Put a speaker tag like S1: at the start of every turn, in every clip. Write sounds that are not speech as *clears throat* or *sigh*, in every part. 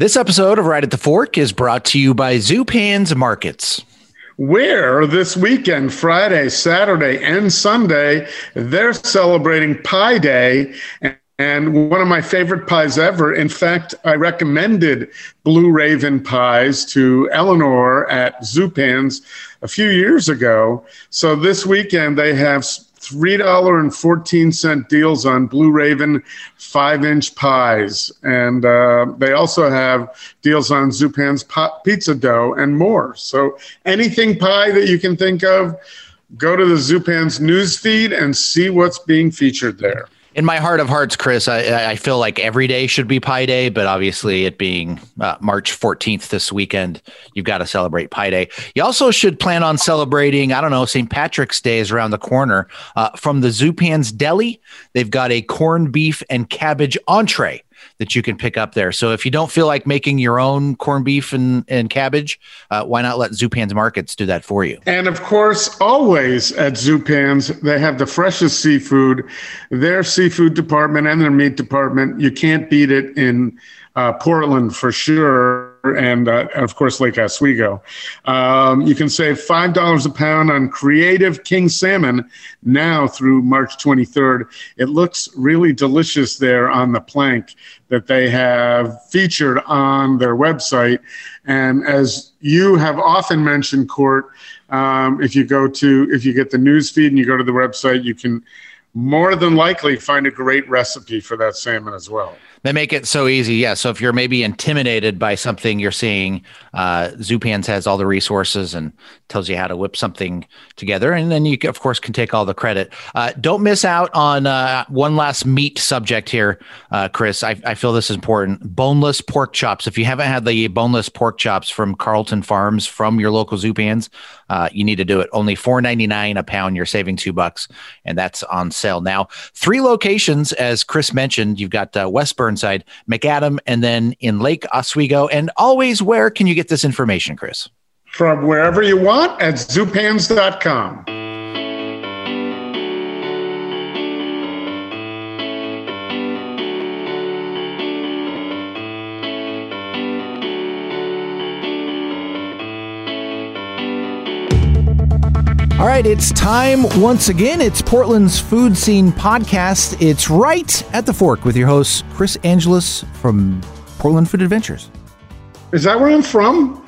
S1: This episode of Right at the Fork is brought to you by Zupan's Markets.
S2: Where this weekend, Friday, Saturday, and Sunday, they're celebrating Pie Day. And one of my favorite pies ever. In fact, I recommended Blue Raven pies to Eleanor at Zupan's a few years ago. So this weekend, they have $3.14 deals on Blue Raven five inch pies. And uh, they also have deals on Zupan's pizza dough and more. So anything pie that you can think of, go to the Zupan's news feed and see what's being featured there
S1: in my heart of hearts, Chris, I, I, feel like every day should be Pi Day, but obviously, it being uh, March 14th this weekend, you've got to celebrate Pi Day. You also should plan on celebrating, I don't know, St. Patrick's Day is around the corner. Uh, from the Zupan's Deli, they've got a corned beef and cabbage entree that you can pick up there. So if you don't feel like making your own corned beef and, and cabbage, uh, why not let Zupan's Markets do that for you?
S2: And of course, always at Zupan's, they have the freshest seafood. Their seafood department and their meat department, you can't beat it in uh, Portland for sure and, uh, of course Lake Oswego. Um, you can save five dollars a pound on Creative King salmon now through March 23rd. It looks really delicious there on the plank that they have featured on their website. And as you have often mentioned, Court, um, if you go to if you get the news feed and you go to the website, you can more than likely find a great recipe for that salmon as well.
S1: They make it so easy. Yeah. So if you're maybe intimidated by something you're seeing, uh, Zupans has all the resources and tells you how to whip something together. And then you, of course, can take all the credit. Uh, don't miss out on uh, one last meat subject here, uh, Chris. I, I, feel this is important. Boneless pork chops. If you haven't had the boneless pork chops from Carlton Farms from your local Zupans, uh, you need to do it. Only four ninety nine a pound. You're saving two bucks, and that's on sale now. Three locations, as Chris mentioned. You've got uh, West Burnside, Macadam, and then in Lake Oswego. And always, where can you get this information, Chris?
S2: From wherever you want at zupans.com.
S1: All right, it's time once again. It's Portland's Food Scene Podcast. It's right at the fork with your host, Chris Angelus from Portland Food Adventures.
S2: Is that where I'm from?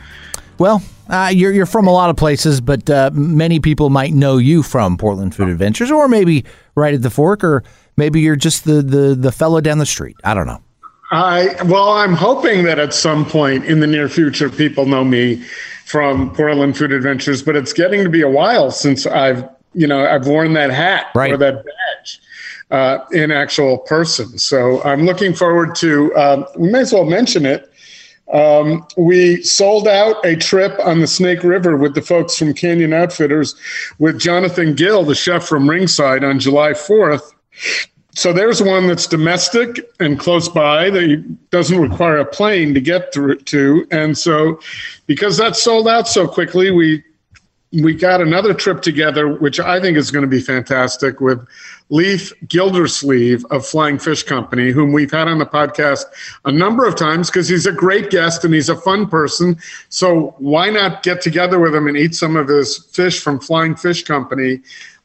S1: Well, uh, you're, you're from a lot of places, but uh, many people might know you from Portland Food Adventures, or maybe right at the fork, or maybe you're just the, the, the fellow down the street. I don't know.
S2: I well, I'm hoping that at some point in the near future, people know me from Portland Food Adventures, but it's getting to be a while since I've you know I've worn that hat right. or that badge uh, in actual person. So I'm looking forward to. Um, we may as well mention it. Um, we sold out a trip on the Snake River with the folks from Canyon Outfitters with Jonathan Gill, the chef from Ringside, on July 4th so there's one that's domestic and close by that doesn't require a plane to get through to. And so because that sold out so quickly, we we got another trip together, which I think is going to be fantastic with Leif Gildersleeve of Flying Fish Company, whom we've had on the podcast a number of times because he's a great guest and he's a fun person. So why not get together with him and eat some of his fish from Flying Fish Company?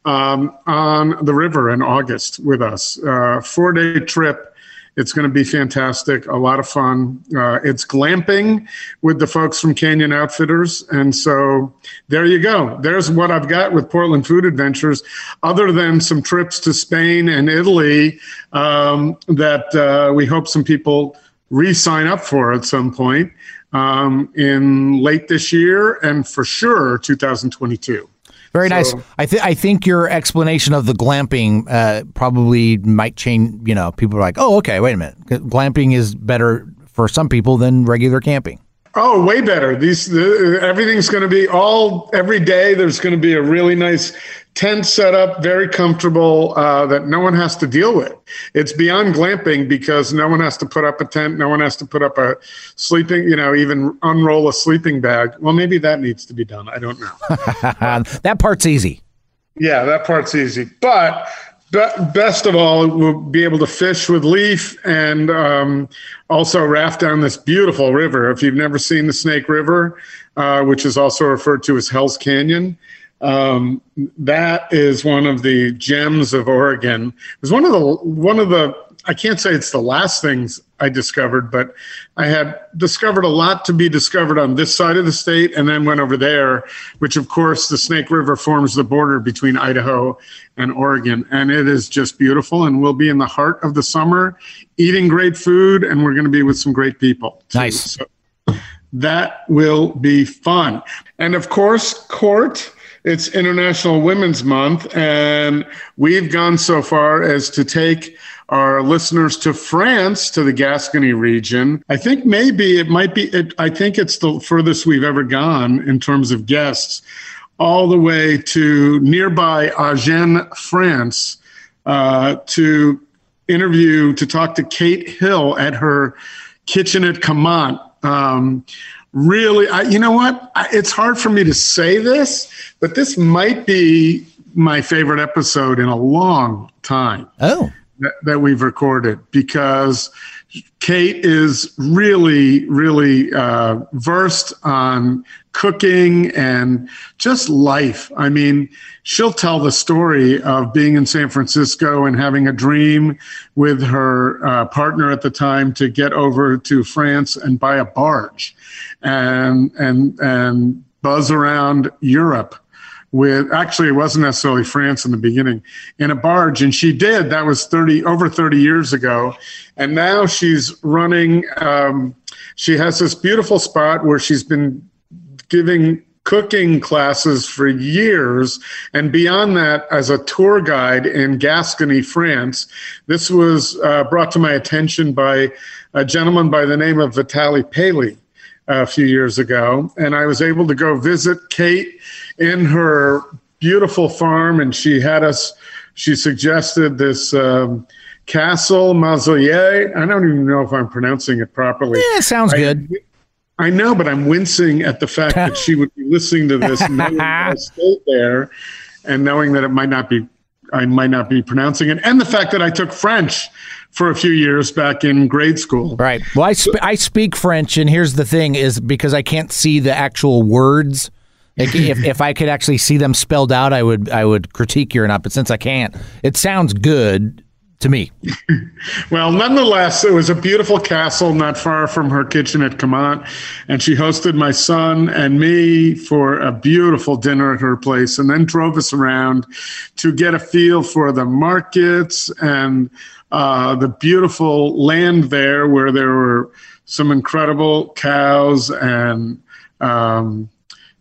S2: Um, on the river in August with us. Uh, four day trip. It's going to be fantastic, a lot of fun. Uh, it's glamping with the folks from Canyon Outfitters. And so there you go. There's what I've got with Portland Food Adventures, other than some trips to Spain and Italy um, that uh, we hope some people re sign up for at some point um, in late this year and for sure 2022.
S1: Very so, nice. I think I think your explanation of the glamping uh, probably might change. You know, people are like, "Oh, okay, wait a minute. Glamping is better for some people than regular camping."
S2: Oh, way better. These the, everything's going to be all every day. There's going to be a really nice tent set up, very comfortable uh, that no one has to deal with. It's beyond glamping because no one has to put up a tent, no one has to put up a sleeping, you know, even unroll a sleeping bag. Well, maybe that needs to be done. I don't know. *laughs*
S1: that part's easy.
S2: Yeah, that part's easy. But best of all, we'll be able to fish with Leif and um, also raft down this beautiful river. If you've never seen the Snake River, uh, which is also referred to as Hell's Canyon, um, that is one of the gems of Oregon. It was one of the one of the I can't say it's the last things I discovered, but I had discovered a lot to be discovered on this side of the state and then went over there, which of course the Snake River forms the border between Idaho and Oregon. And it is just beautiful. And we'll be in the heart of the summer eating great food and we're going to be with some great people.
S1: Too. Nice. So
S2: that will be fun. And of course, Court it's International Women's Month, and we've gone so far as to take our listeners to France, to the Gascony region. I think maybe it might be, it, I think it's the furthest we've ever gone in terms of guests, all the way to nearby Agen, France, uh, to interview, to talk to Kate Hill at her kitchen at Camont. Um, really, I, you know what? I, it's hard for me to say this, but this might be my favorite episode in a long time.
S1: Oh
S2: that, that we've recorded because Kate is really, really uh, versed on cooking and just life. I mean, she'll tell the story of being in San Francisco and having a dream with her uh, partner at the time to get over to France and buy a barge and and and buzz around Europe with actually it wasn't necessarily France in the beginning in a barge. And she did. That was 30 over 30 years ago. And now she's running um, she has this beautiful spot where she's been giving cooking classes for years and beyond that as a tour guide in Gascony France this was uh, brought to my attention by a gentleman by the name of Vitaly Paley a few years ago and I was able to go visit Kate in her beautiful farm, and she had us. She suggested this um, Castle Mausoleil. I don't even know if I'm pronouncing it properly.
S1: Yeah, it sounds I, good.
S2: I know, but I'm wincing at the fact that she would be listening to this, knowing I *laughs* stayed there, and knowing that it might not be, I might not be pronouncing it, and the fact that I took French for a few years back in grade school.
S1: Right. Well, I, sp- I speak French, and here's the thing: is because I can't see the actual words *laughs* if, if I could actually see them spelled out, I would I would critique you or not. But since I can't, it sounds good to me. *laughs*
S2: well, nonetheless, it was a beautiful castle not far from her kitchen at Camont, and she hosted my son and me for a beautiful dinner at her place, and then drove us around to get a feel for the markets and uh, the beautiful land there, where there were some incredible cows and um,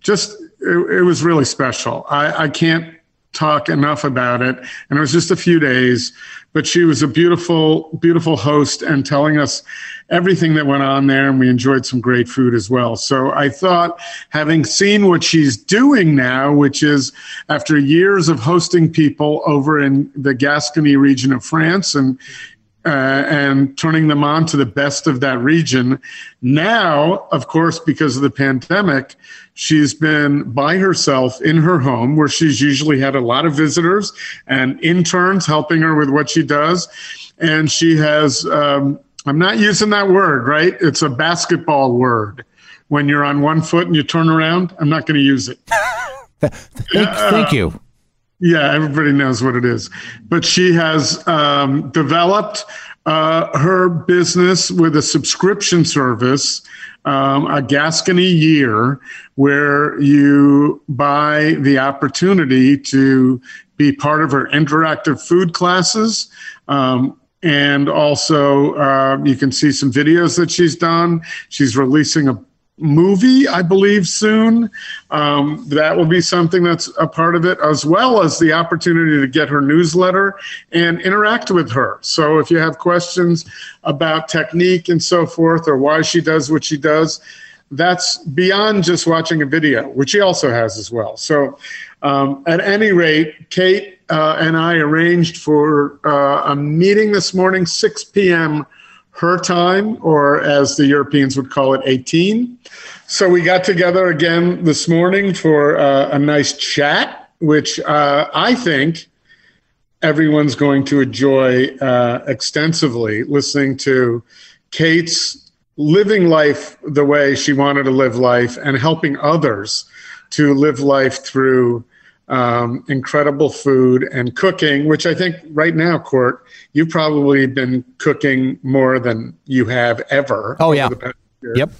S2: just it, it was really special. I, I can't talk enough about it. And it was just a few days, but she was a beautiful, beautiful host and telling us everything that went on there. And we enjoyed some great food as well. So I thought, having seen what she's doing now, which is after years of hosting people over in the Gascony region of France and uh, and turning them on to the best of that region. Now, of course, because of the pandemic, she's been by herself in her home where she's usually had a lot of visitors and interns helping her with what she does. And she has, um, I'm not using that word, right? It's a basketball word. When you're on one foot and you turn around, I'm not going to use it. *laughs*
S1: thank, thank you.
S2: Yeah, everybody knows what it is. But she has um, developed uh, her business with a subscription service, um, a Gascony year, where you buy the opportunity to be part of her interactive food classes. Um, and also, uh, you can see some videos that she's done. She's releasing a movie, I believe, soon. Um, that will be something that's a part of it, as well as the opportunity to get her newsletter and interact with her. So if you have questions about technique and so forth, or why she does what she does, that's beyond just watching a video, which she also has as well. So um, at any rate, Kate uh, and I arranged for uh, a meeting this morning, 6 p.m her time, or as the Europeans would call it, 18. So we got together again this morning for uh, a nice chat, which uh, I think everyone's going to enjoy uh, extensively listening to Kate's living life the way she wanted to live life and helping others to live life through um, incredible food and cooking, which I think right now, Court, you've probably been cooking more than you have ever.
S1: Oh yeah. Yep.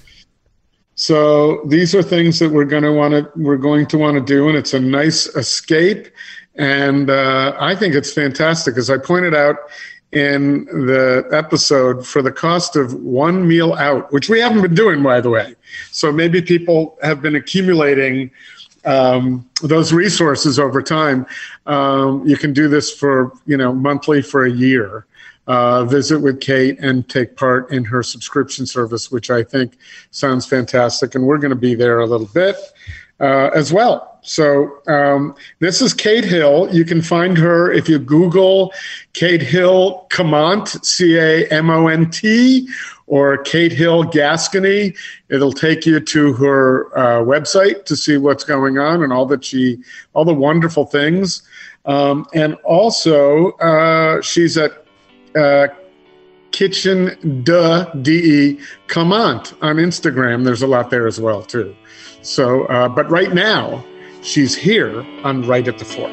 S2: So these are things that we're going to want to we're going to want to do, and it's a nice escape. And uh, I think it's fantastic, as I pointed out in the episode, for the cost of one meal out, which we haven't been doing, by the way. So maybe people have been accumulating um, those resources over time. Um, you can do this for you know monthly for a year. Uh, visit with Kate and take part in her subscription service, which I think sounds fantastic. And we're going to be there a little bit uh, as well. So um, this is Kate Hill. You can find her if you Google Kate Hill Camont, C A M O N T, or Kate Hill Gascony. It'll take you to her uh, website to see what's going on and all that she, all the wonderful things. Um, and also, uh, she's at uh, Kitchen de De Camont on Instagram. There's a lot there as well, too. So, uh, but right now, she's here on Right at the Fork.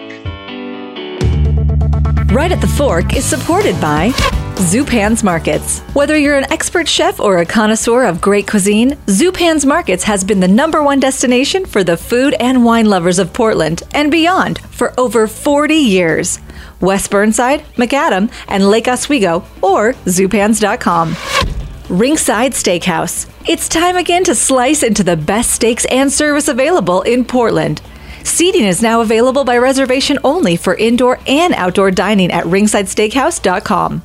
S3: Right at the Fork is supported by Zupan's Markets. Whether you're an expert chef or a connoisseur of great cuisine, Zupan's Markets has been the number one destination for the food and wine lovers of Portland and beyond for over 40 years. West Burnside, Macadam, and Lake Oswego, or zupans.com. Ringside Steakhouse. It's time again to slice into the best steaks and service available in Portland. Seating is now available by reservation only for indoor and outdoor dining at ringsidesteakhouse.com.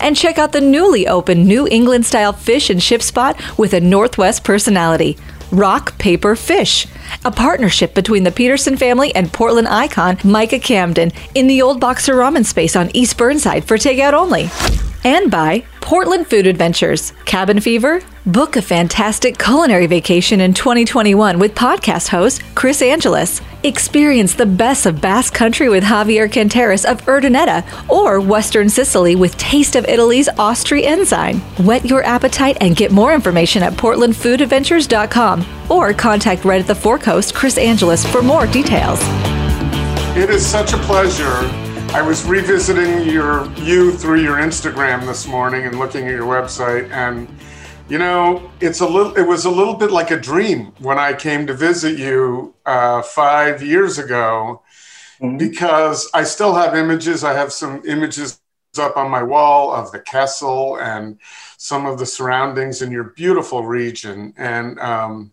S3: And check out the newly opened New England style fish and chip spot with a Northwest personality. Rock Paper Fish, a partnership between the Peterson family and Portland icon Micah Camden in the old Boxer Ramen space on East Burnside for takeout only. And by Portland Food Adventures, Cabin Fever. Book a fantastic culinary vacation in 2021 with podcast host Chris Angelus. Experience the best of Basque Country with Javier Canteras of Urdaneta or Western Sicily with Taste of Italy's Austri Ensign. Whet your appetite and get more information at portlandfoodadventures.com or contact Right at the Fork host Chris Angelus for more details.
S2: It is such a pleasure I was revisiting your you through your Instagram this morning and looking at your website and you know it's a little it was a little bit like a dream when I came to visit you uh, five years ago mm-hmm. because I still have images I have some images up on my wall of the castle and some of the surroundings in your beautiful region and um,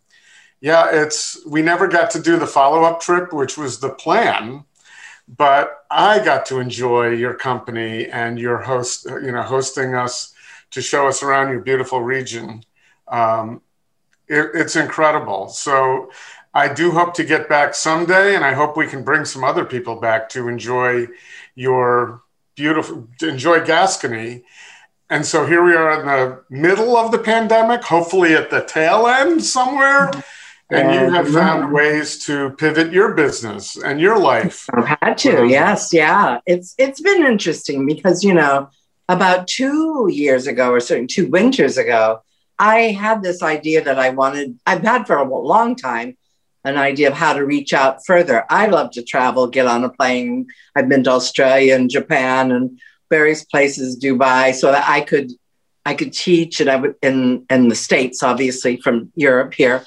S2: yeah it's we never got to do the follow-up trip which was the plan but I got to enjoy your company and your host, you know, hosting us to show us around your beautiful region. Um, it, it's incredible. So I do hope to get back someday, and I hope we can bring some other people back to enjoy your beautiful, enjoy Gascony. And so here we are in the middle of the pandemic, hopefully at the tail end somewhere. And you have found ways to pivot your business and your life.
S4: I've had to, yes, yeah. It's it's been interesting because you know about two years ago or certain two winters ago, I had this idea that I wanted. I've had for a long time an idea of how to reach out further. I love to travel, get on a plane. I've been to Australia and Japan and various places, Dubai, so that I could I could teach and I would in in the states, obviously from Europe here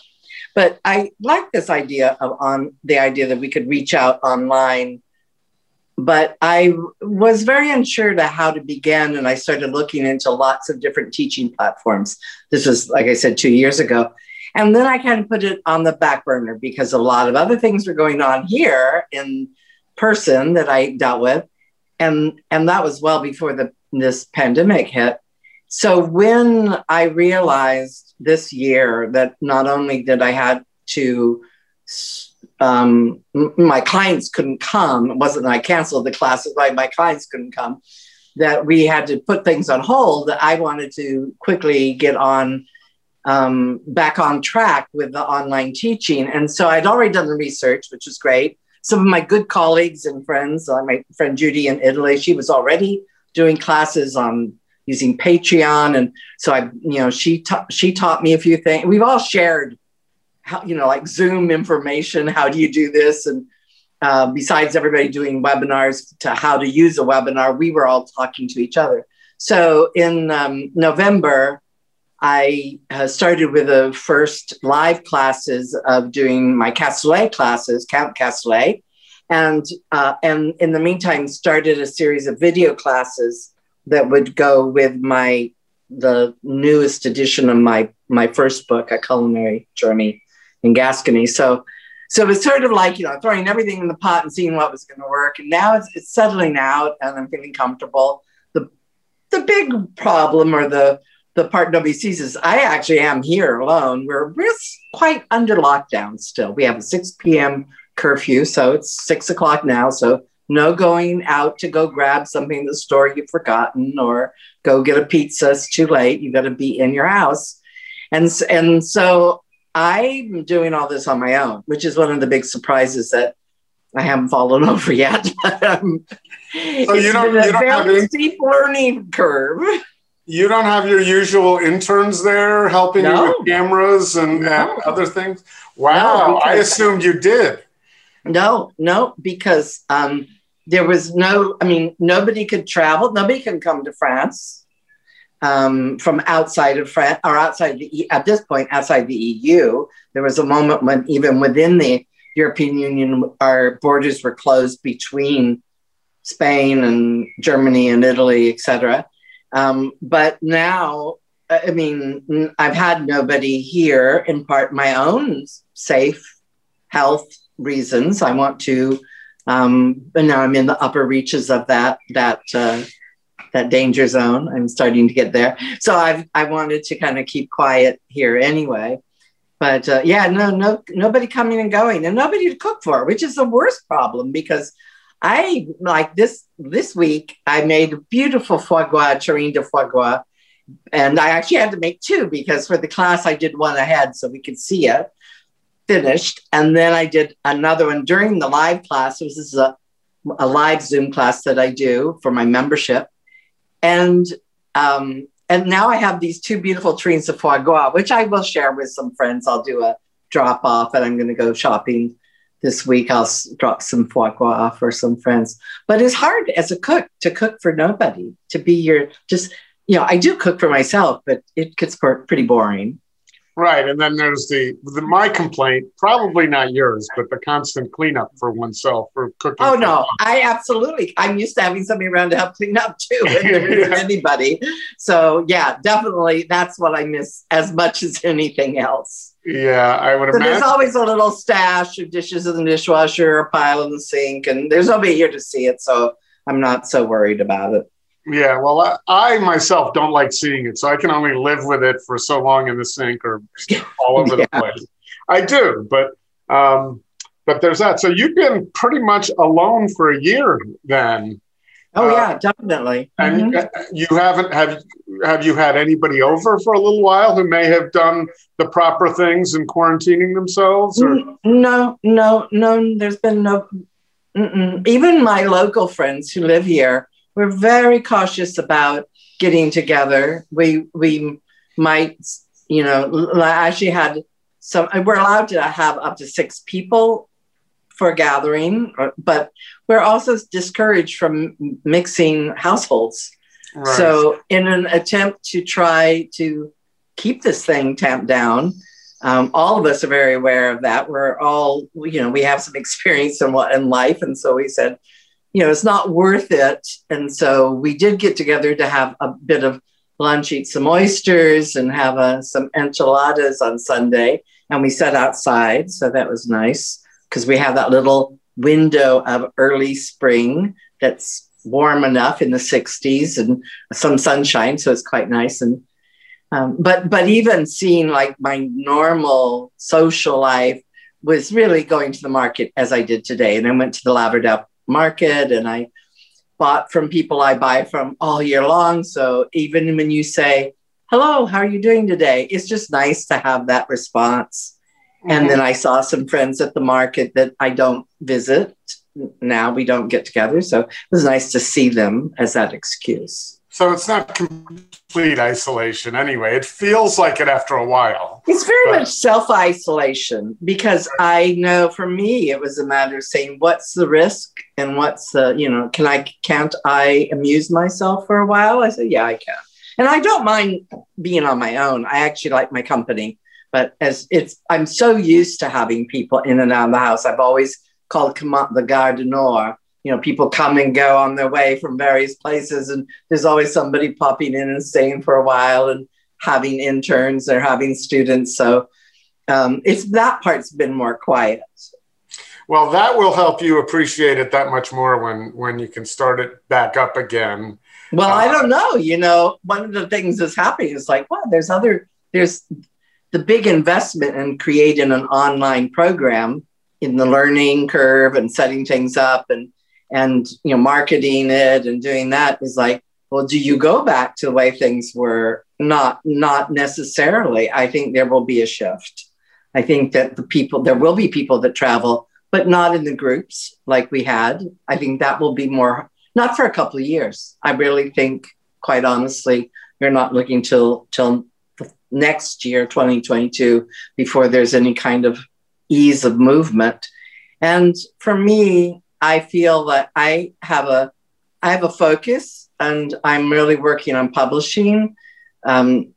S4: but I like this idea of on the idea that we could reach out online. But I was very unsure to how to begin, and I started looking into lots of different teaching platforms. This was, like I said, two years ago. And then I kind of put it on the back burner because a lot of other things were going on here in person that I dealt with. And, and that was well before the, this pandemic hit. So when I realized this year that not only did I had to um, my clients couldn't come. It wasn't I canceled the classes, my, my clients couldn't come. That we had to put things on hold. That I wanted to quickly get on um, back on track with the online teaching, and so I'd already done the research, which was great. some of my good colleagues and friends, like my friend Judy in Italy, she was already doing classes on using Patreon, and so I, you know, she ta- she taught me a few things. We've all shared, how you know, like Zoom information. How do you do this? And uh, besides everybody doing webinars to how to use a webinar, we were all talking to each other. So in um, November, I uh, started with the first live classes of doing my Cassoulet classes, Camp Cassoulet, and uh, and in the meantime started a series of video classes that would go with my the newest edition of my my first book, A Culinary Journey in Gascony. So so it was sort of like you know throwing everything in the pot and seeing what was going to work, and now it's, it's settling out and I'm feeling comfortable. The the big problem or the the part nobody sees is I actually am here alone. We're, we're quite under lockdown still. We have a 6 p.m. curfew, so it's six o'clock now. So no going out to go grab something in the store you've forgotten or go get a pizza. It's too late. You got to be in your house. And, and so I'm doing all this on my own, which is one of the big surprises that I haven't fallen *laughs* over yet. um, so you don't, you don't have any steep learning curve
S2: you don't have your usual interns there helping no. you with cameras and, no. and other things. Wow, no, I assumed you did.
S4: No, no, because um, there was no. I mean, nobody could travel. Nobody can come to France um, from outside of France or outside the at this point outside the EU. There was a moment when even within the European Union, our borders were closed between Spain and Germany and Italy, etc. Um, but now, I mean, I've had nobody here in part my own safe health reasons. I want to, um, but now I'm in the upper reaches of that that uh, that danger zone. I'm starting to get there, so I've I wanted to kind of keep quiet here anyway. But uh, yeah, no, no, nobody coming and going, and nobody to cook for, which is the worst problem because I like this this week. I made a beautiful foie gras, terrine de foie gras, and I actually had to make two because for the class I did one ahead so we could see it finished, and then I did another one during the live class. This is a a live Zoom class that I do for my membership, and um, and now I have these two beautiful trees of foie gras, which I will share with some friends. I'll do a drop off, and I'm going to go shopping this week I'll drop some foie gras for some friends. But it's hard as a cook to cook for nobody, to be your just, you know, I do cook for myself, but it gets pretty boring.
S2: Right. And then there's the, the my complaint, probably not yours, but the constant cleanup for oneself for cooking.
S4: Oh, no, I absolutely. I'm used to having somebody around to help clean up too, *laughs* and there isn't anybody. So, yeah, definitely that's what I miss as much as anything else.
S2: Yeah, I would
S4: so
S2: imagine.
S4: There's always a little stash of dishes in the dishwasher, a pile in the sink, and there's nobody here to see it, so I'm not so worried about it.
S2: Yeah, well, I, I myself don't like seeing it, so I can only live with it for so long in the sink or *laughs* all over yeah. the place. I do, but um, but there's that. So you've been pretty much alone for a year then.
S4: Oh uh, yeah, definitely.
S2: And mm-hmm. you haven't have have you had anybody over for a little while who may have done the proper things in quarantining themselves? Or?
S4: No, no, no. There's been no. Mm-mm. Even my local friends who live here, we're very cautious about getting together. We we might, you know, I actually had some. We're allowed to have up to six people for gathering, but we're also discouraged from mixing households. Right. So, in an attempt to try to keep this thing tamped down, um, all of us are very aware of that. We're all, you know, we have some *laughs* experience in what in life, and so we said, you know, it's not worth it. And so we did get together to have a bit of lunch, eat some oysters, and have uh, some enchiladas on Sunday. And we sat outside, so that was nice because we have that little window of early spring that's warm enough in the 60s and some sunshine, so it's quite nice. And um, but but even seeing like my normal social life was really going to the market as I did today, and I went to the Laverdale market and I bought from people I buy from all year long. So even when you say hello, how are you doing today? It's just nice to have that response Mm-hmm. And then I saw some friends at the market that I don't visit now. We don't get together. So it was nice to see them as that excuse.
S2: So it's not complete isolation anyway. It feels like it after a while.
S4: It's very but. much self isolation because I know for me it was a matter of saying what's the risk and what's the you know can I can't I amuse myself for a while? I said yeah I can, and I don't mind being on my own. I actually like my company, but as it's I'm so used to having people in and out of the house. I've always called the Gare du Nord you know, people come and go on their way from various places, and there's always somebody popping in and staying for a while and having interns or having students. So um, it's that part's been more quiet.
S2: Well, that will help you appreciate it that much more when when you can start it back up again.
S4: Well, uh, I don't know. You know, one of the things that's happening is like, well, there's other there's the big investment in creating an online program in the learning curve and setting things up and and you know marketing it and doing that is like well do you go back to the way things were? Not not necessarily. I think there will be a shift. I think that the people there will be people that travel but not in the groups like we had. I think that will be more not for a couple of years. I really think quite honestly we're not looking till till next year 2022 before there's any kind of ease of movement. And for me I feel that I have a I have a focus and I'm really working on publishing. Um,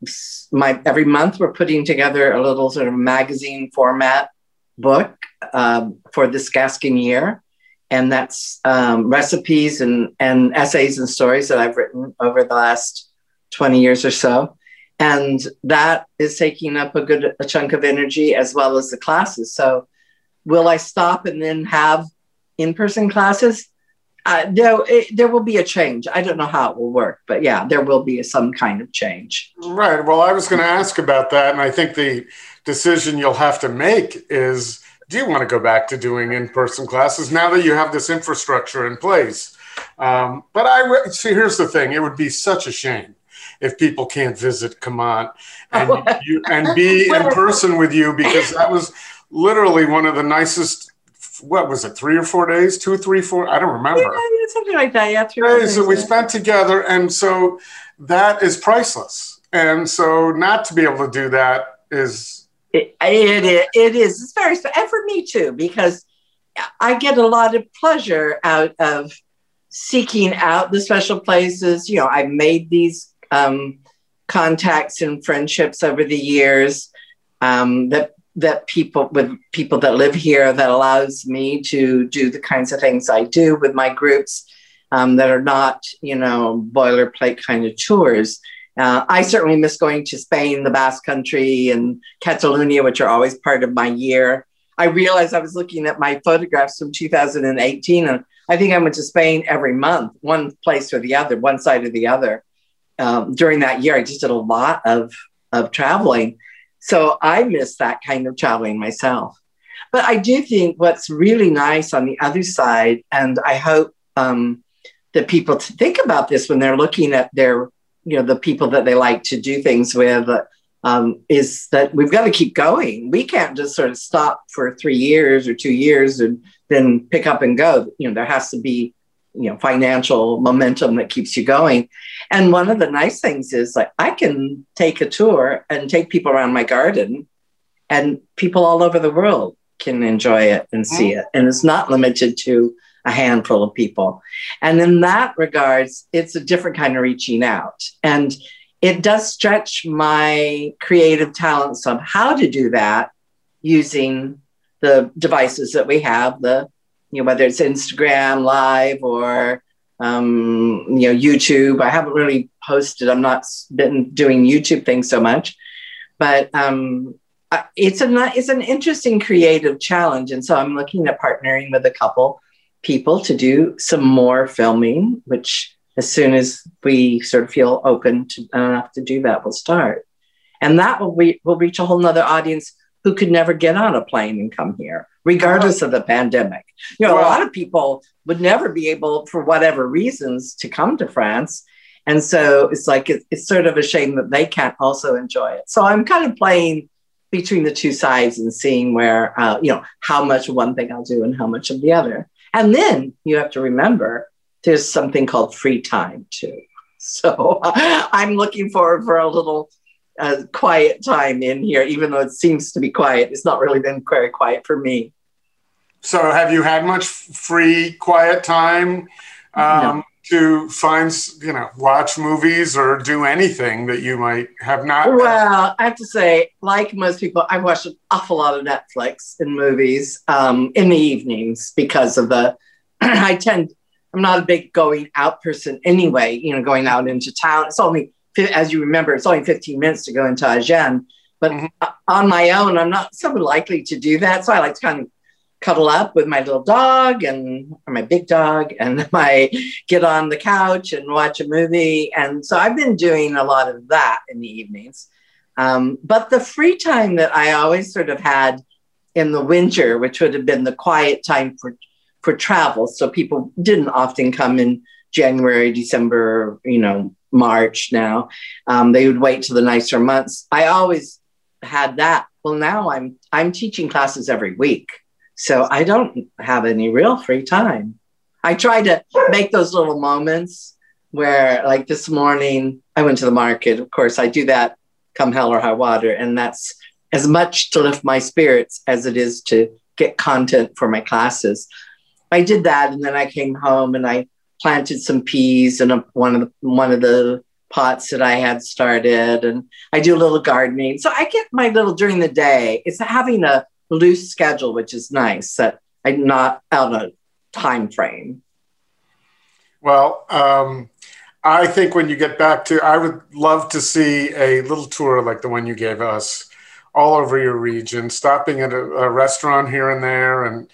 S4: my every month we're putting together a little sort of magazine format book uh, for this Gascon year, and that's um, recipes and and essays and stories that I've written over the last twenty years or so, and that is taking up a good a chunk of energy as well as the classes. So, will I stop and then have in-person classes, uh, there, it, there will be a change. I don't know how it will work, but yeah, there will be some kind of change.
S2: Right. Well, I was going to ask about that. And I think the decision you'll have to make is do you want to go back to doing in person classes now that you have this infrastructure in place? Um, but I see, here's the thing it would be such a shame if people can't visit Camont and, *laughs* you, and be in person with you because that was literally one of the nicest what was it, three or four days, two, three, four? I don't remember.
S4: Yeah, something like that. Yeah,
S2: three. so we spent together, and so that is priceless. And so not to be able to do that is
S4: it, it, it is. It's very special. and for me too because I get a lot of pleasure out of seeking out the special places. You know, I've made these um, contacts and friendships over the years um, that that people with people that live here that allows me to do the kinds of things I do with my groups um, that are not, you know, boilerplate kind of tours. Uh, I certainly miss going to Spain, the Basque Country, and Catalonia, which are always part of my year. I realized I was looking at my photographs from 2018, and I think I went to Spain every month, one place or the other, one side or the other. Um, during that year, I just did a lot of of traveling. So I miss that kind of traveling myself. But I do think what's really nice on the other side, and I hope um, that people to think about this when they're looking at their, you know, the people that they like to do things with, um, is that we've got to keep going. We can't just sort of stop for three years or two years and then pick up and go. You know, there has to be you know financial momentum that keeps you going. And one of the nice things is like i can take a tour and take people around my garden and people all over the world can enjoy it and see mm-hmm. it. And it's not limited to a handful of people. And in that regards it's a different kind of reaching out. And it does stretch my creative talents of how to do that using the devices that we have the you know, whether it's Instagram live or um, you know YouTube. I haven't really posted. I'm not been doing YouTube things so much, but um, it's a it's an interesting creative challenge, and so I'm looking at partnering with a couple people to do some more filming. Which as soon as we sort of feel open to, enough to do that, we'll start, and that will we will reach a whole nother audience who could never get on a plane and come here regardless of the pandemic. You know, well, a lot of people would never be able, for whatever reasons, to come to France. And so it's like, it's sort of a shame that they can't also enjoy it. So I'm kind of playing between the two sides and seeing where, uh, you know, how much of one thing I'll do and how much of the other. And then you have to remember there's something called free time too. *laughs* So *laughs* I'm looking forward for a little uh, quiet time in here, even though it seems to be quiet. It's not really been very quiet for me.
S2: So, have you had much free, quiet time um, no. to find, you know, watch movies or do anything that you might have not?
S4: Well, I have to say, like most people, I watch an awful lot of Netflix and movies um, in the evenings because of the. *clears throat* I tend, I'm not a big going out person anyway. You know, going out into town. It's only, as you remember, it's only 15 minutes to go into Agen. But mm-hmm. on my own, I'm not so likely to do that. So I like to kind of cuddle up with my little dog and my big dog and *laughs* my get on the couch and watch a movie. And so i've been doing a lot of that in the evenings. Um, but the free time that i always sort of had in the winter which would have been the quiet time for for travel. So people didn't often come in january december you know march now. Um, they would wait till the nicer months. I always had that. Well now i'm i'm teaching classes every week so I don't have any real free time. I try to make those little moments where, like this morning, I went to the market. Of course, I do that come hell or high water. And that's as much to lift my spirits as it is to get content for my classes. I did that. And then I came home and I planted some peas in a, one of the, one of the pots that I had started. And I do a little gardening. So I get my little during the day. It's having a loose schedule, which is nice. That I'm not out of time frame.
S2: Well, um, I think when you get back to, I would love to see a little tour like the one you gave us, all over your region, stopping at a, a restaurant here and there, and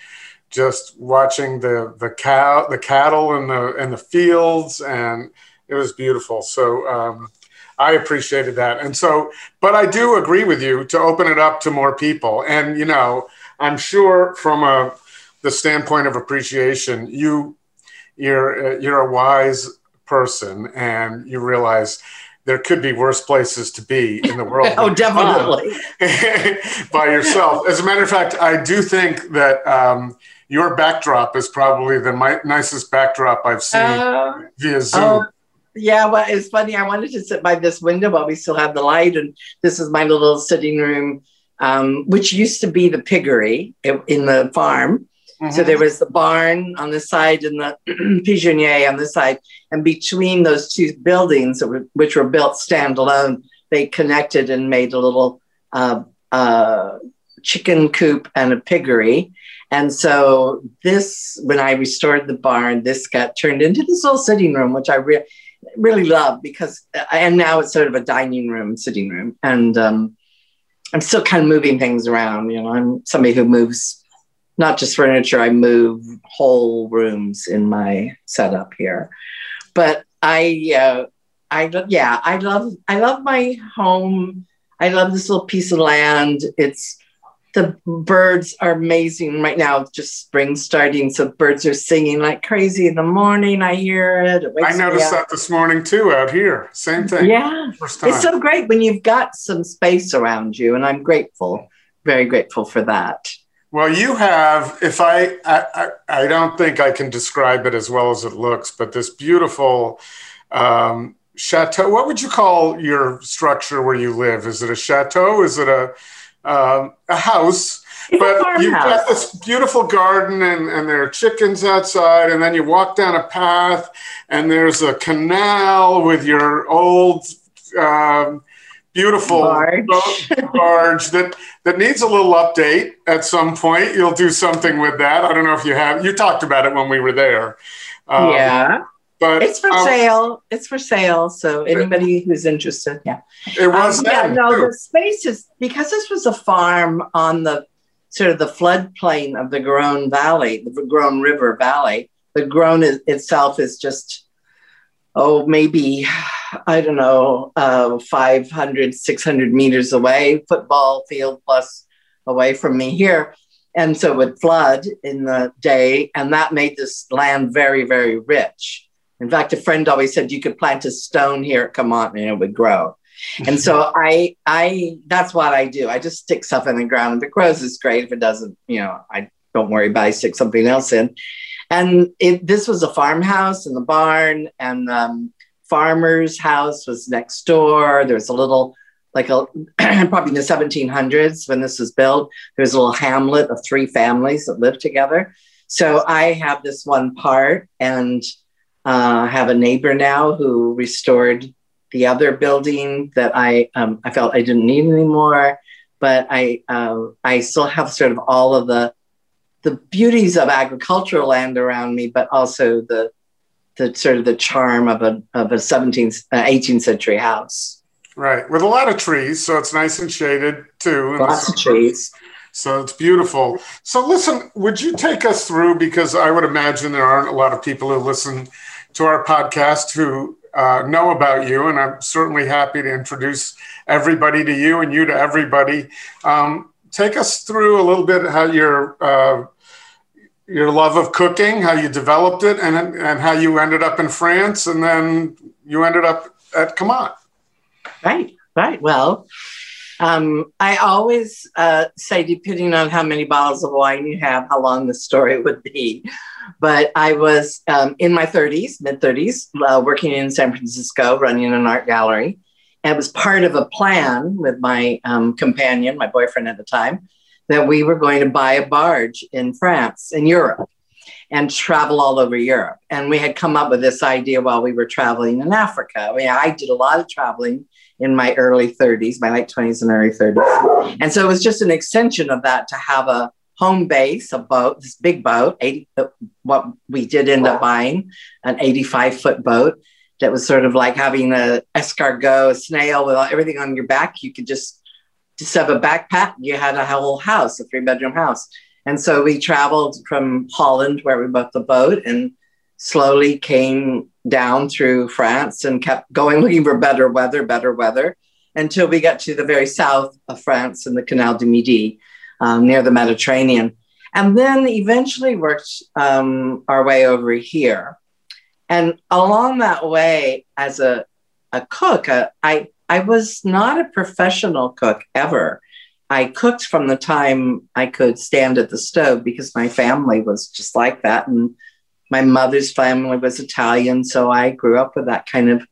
S2: just watching the the cow, the cattle, and the and the fields, and it was beautiful. So. Um, I appreciated that. And so, but I do agree with you to open it up to more people. And, you know, I'm sure from a, the standpoint of appreciation, you, you're, uh, you're a wise person and you realize there could be worse places to be in the world. *laughs*
S4: oh, definitely. *laughs*
S2: by yourself. As a matter of fact, I do think that um, your backdrop is probably the my, nicest backdrop I've seen uh, via Zoom. Oh,
S4: yeah, well, it's funny. I wanted to sit by this window while we still have the light, and this is my little sitting room, um, which used to be the piggery in the farm. Mm-hmm. So there was the barn on the side and the *clears throat* pigeonnier on the side, and between those two buildings, which were built standalone, they connected and made a little uh, uh, chicken coop and a piggery. And so this, when I restored the barn, this got turned into this little sitting room, which I really really love because and now it's sort of a dining room sitting room. And um, i'm still kind of moving things around you know i'm somebody who moves not just furniture i move whole rooms in my setup here. But i uh, i yeah i love i love my home. I love this little piece of land. It's the birds are amazing right now. Just spring starting, so birds are singing like crazy in the morning. I hear it. it
S2: I noticed that this morning too out here. Same thing.
S4: Yeah, it's so great when you've got some space around you, and I'm grateful, very grateful for that.
S2: Well, you have. If I, I, I don't think I can describe it as well as it looks, but this beautiful. Um, chateau. What would you call your structure where you live? Is it a chateau? Is it a um, a house.
S4: It's
S2: but you've
S4: house.
S2: got this beautiful garden and, and there are chickens outside, and then you walk down a path and there's a canal with your old um, beautiful
S4: barge.
S2: barge that that needs a little update at some point. You'll do something with that. I don't know if you have. You talked about it when we were there.
S4: Um, yeah. But it's for um, sale. It's for sale. So anybody who's interested, yeah.
S2: It was. Um,
S4: yeah, no, too. the space is because this was a farm on the sort of the floodplain of the Garonne Valley, the Garonne River Valley. The Garonne is, itself is just, oh, maybe, I don't know, uh, 500, 600 meters away, football field plus away from me here. And so it would flood in the day, and that made this land very, very rich. In fact, a friend always said you could plant a stone here at Camont and it would grow. And so *laughs* I, I, that's what I do. I just stick stuff in the ground. If it grows, it's great. If it doesn't, you know, I don't worry about it. I stick something else in. And it, this was a farmhouse and the barn and um, farmer's house was next door. There was a little, like a, *clears throat* probably in the 1700s when this was built, there was a little hamlet of three families that lived together. So I have this one part and uh, have a neighbor now who restored the other building that I um, I felt I didn't need anymore. But I uh, I still have sort of all of the the beauties of agricultural land around me, but also the the sort of the charm of a of a 17th uh, 18th century house.
S2: Right, with a lot of trees, so it's nice and shaded too.
S4: Lots of trees.
S2: So it's beautiful. So listen, would you take us through because I would imagine there aren't a lot of people who listen to our podcast who uh, know about you, and I'm certainly happy to introduce everybody to you and you to everybody. Um, take us through a little bit how your uh, your love of cooking, how you developed it, and and how you ended up in France, and then you ended up at Camont.
S4: Right, right. Well, um, I always uh, say, depending on how many bottles of wine you have, how long the story would be. But I was um, in my 30s, mid 30s, uh, working in San Francisco, running an art gallery. And it was part of a plan with my um, companion, my boyfriend at the time, that we were going to buy a barge in France, in Europe, and travel all over Europe. And we had come up with this idea while we were traveling in Africa. I mean, I did a lot of traveling in my early 30s, my late 20s and early 30s. And so it was just an extension of that to have a home base, a boat, this big boat, 80, what we did end up buying, an 85 foot boat that was sort of like having a escargot, a snail with everything on your back. You could just, just have a backpack. You had a whole house, a three bedroom house. And so we traveled from Holland, where we bought the boat, and slowly came down through France and kept going looking for better weather, better weather, until we got to the very south of France in the Canal du Midi um, near the Mediterranean. And then eventually worked um, our way over here. And along that way, as a, a cook, uh, I, I was not a professional cook ever. I cooked from the time I could stand at the stove because my family was just like that. And my mother's family was Italian. So I grew up with that kind of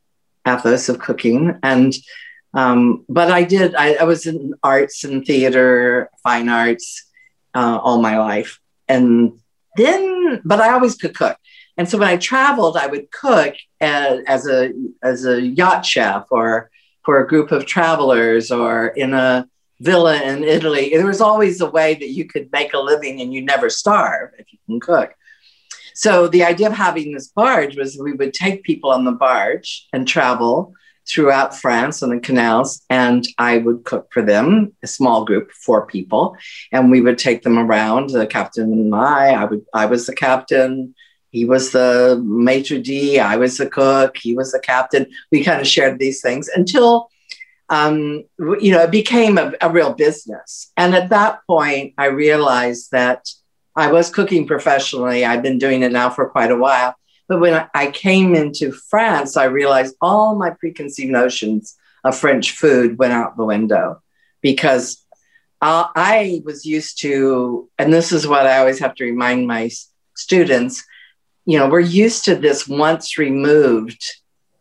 S4: ethos of cooking. And um, but I did, I, I, was in arts and theater, fine arts uh, all my life. And then, but I always could cook. And so when I traveled, I would cook as, as a, as a yacht chef or for a group of travelers or in a villa in Italy. There was always a way that you could make a living and you never starve if you can cook. So the idea of having this barge was we would take people on the barge and travel throughout France on the canals, and I would cook for them, a small group, four people, and we would take them around. The captain and I, I would, I was the captain. He was the maitre d. I was the cook. He was the captain. We kind of shared these things until, um, you know, it became a, a real business. And at that point, I realized that I was cooking professionally. I've been doing it now for quite a while but when I came into France, I realized all my preconceived notions of French food went out the window because uh, I was used to, and this is what I always have to remind my students, you know, we're used to this once removed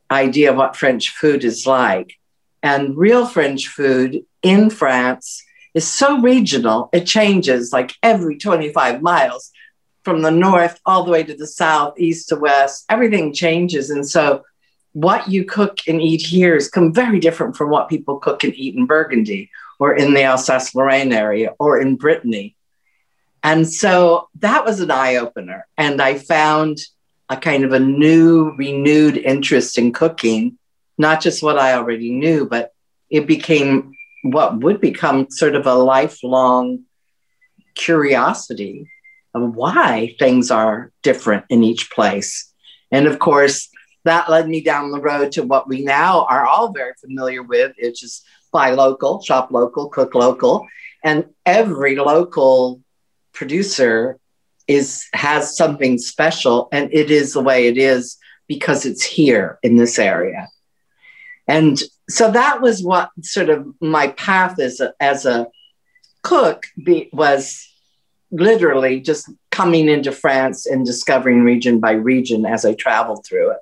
S4: idea of what French food is like. And real French food in France is so regional, it changes like every 25 miles from the north all the way to the south, east to west, everything changes. And so what you cook and eat here is come very different from what people cook and eat in Burgundy or in the Alsace Lorraine area or in Brittany. And so that was an eye opener. And I found a kind of a new, renewed interest in cooking, not just what I already knew, but it became what would become sort of a lifelong curiosity why things are different in each place. And of course, that led me down the road to what we now are all very familiar with, which is buy local, shop local, cook local. And every local producer is has something special and it is the way it is because it's here in this area. And so that was what sort of my path as a, as a cook be, was literally just coming into France and discovering region by region as I traveled through it.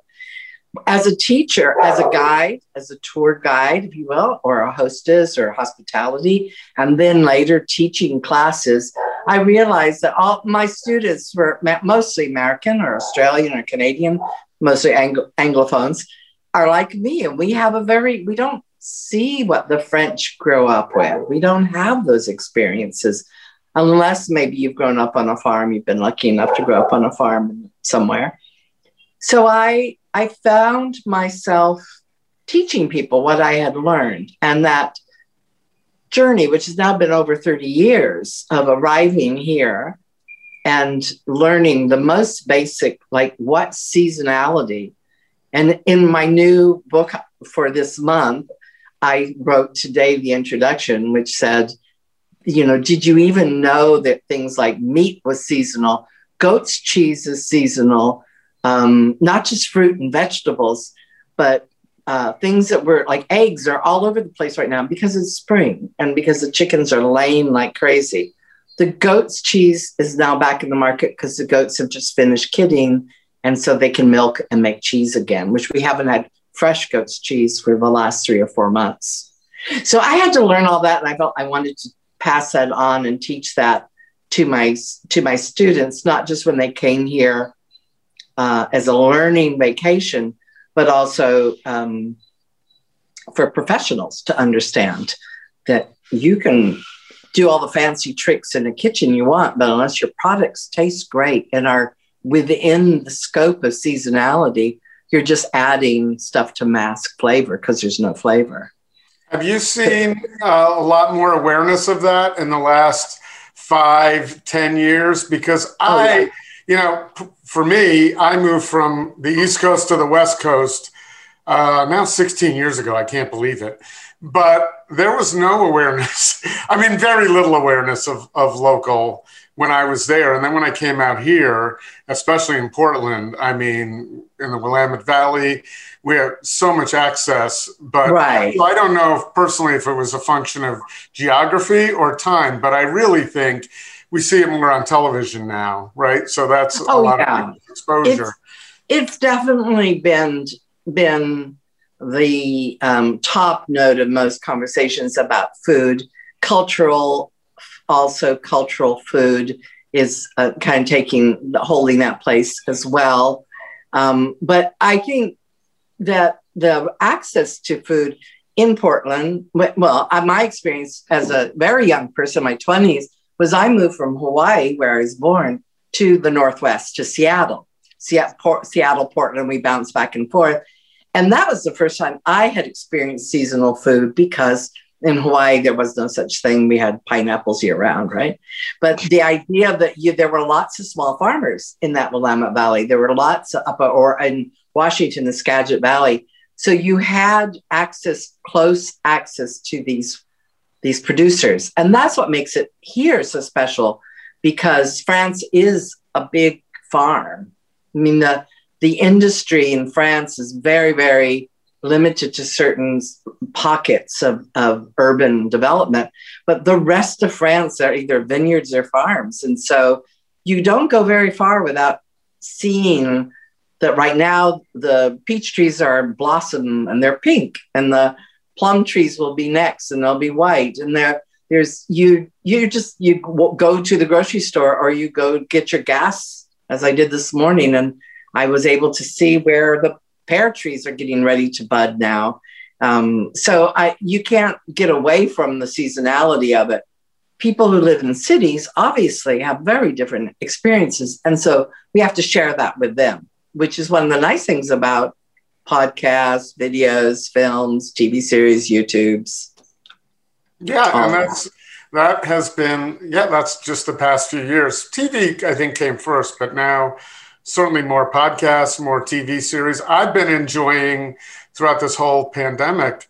S4: As a teacher, as a guide, as a tour guide, if you will, or a hostess or hospitality, and then later teaching classes, I realized that all my students were mostly American or Australian or Canadian, mostly Anglo- Anglophones, are like me. And we have a very, we don't see what the French grow up with. We don't have those experiences unless maybe you've grown up on a farm, you've been lucky enough to grow up on a farm somewhere. So I I found myself teaching people what I had learned and that journey which has now been over 30 years of arriving here and learning the most basic like what seasonality and in my new book for this month I wrote today the introduction which said you know, did you even know that things like meat was seasonal, goat's cheese is seasonal, um, not just fruit and vegetables, but uh, things that were like eggs are all over the place right now because it's spring and because the chickens are laying like crazy. The goat's cheese is now back in the market because the goats have just finished kidding. And so they can milk and make cheese again, which we haven't had fresh goat's cheese for the last three or four months. So I had to learn all that. And I felt I wanted to pass that on and teach that to my to my students, not just when they came here uh, as a learning vacation, but also um, for professionals to understand that you can do all the fancy tricks in the kitchen you want, but unless your products taste great and are within the scope of seasonality, you're just adding stuff to mask flavor because there's no flavor.
S2: Have you seen uh, a lot more awareness of that in the last five, ten years? Because oh, I, yeah. you know, for me, I moved from the East Coast to the West Coast uh, now 16 years ago. I can't believe it. But there was no awareness. *laughs* I mean, very little awareness of, of local when I was there. And then when I came out here, especially in Portland, I mean, in the Willamette Valley, we have so much access. But right. I don't know if personally if it was a function of geography or time, but I really think we see it more on television now, right? So that's oh, a lot yeah. of exposure.
S4: It's, it's, definitely been been the um, top note of most conversations about food, cultural, also cultural food is uh, kind of taking holding that place as well. Um, but I think that the access to food in Portland, well, uh, my experience as a very young person, my 20s, was I moved from Hawaii, where I was born, to the Northwest, to Seattle. Seattle, Portland, we bounced back and forth. And that was the first time I had experienced seasonal food because in Hawaii there was no such thing. We had pineapples year round, right? But the idea that you, there were lots of small farmers in that Willamette Valley. There were lots up or in Washington, the Skagit Valley. So you had access, close access to these, these producers. And that's what makes it here so special because France is a big farm. I mean, the, the industry in France is very, very limited to certain pockets of, of urban development, but the rest of France are either vineyards or farms. And so you don't go very far without seeing that right now the peach trees are blossom and they're pink and the plum trees will be next and they'll be white and there there's you you just you go to the grocery store or you go get your gas as i did this morning and i was able to see where the pear trees are getting ready to bud now um, so I, you can't get away from the seasonality of it people who live in cities obviously have very different experiences and so we have to share that with them which is one of the nice things about podcasts, videos, films, TV series, YouTubes.
S2: Yeah, and that's that has been yeah, that's just the past few years. TV, I think, came first, but now certainly more podcasts, more TV series. I've been enjoying throughout this whole pandemic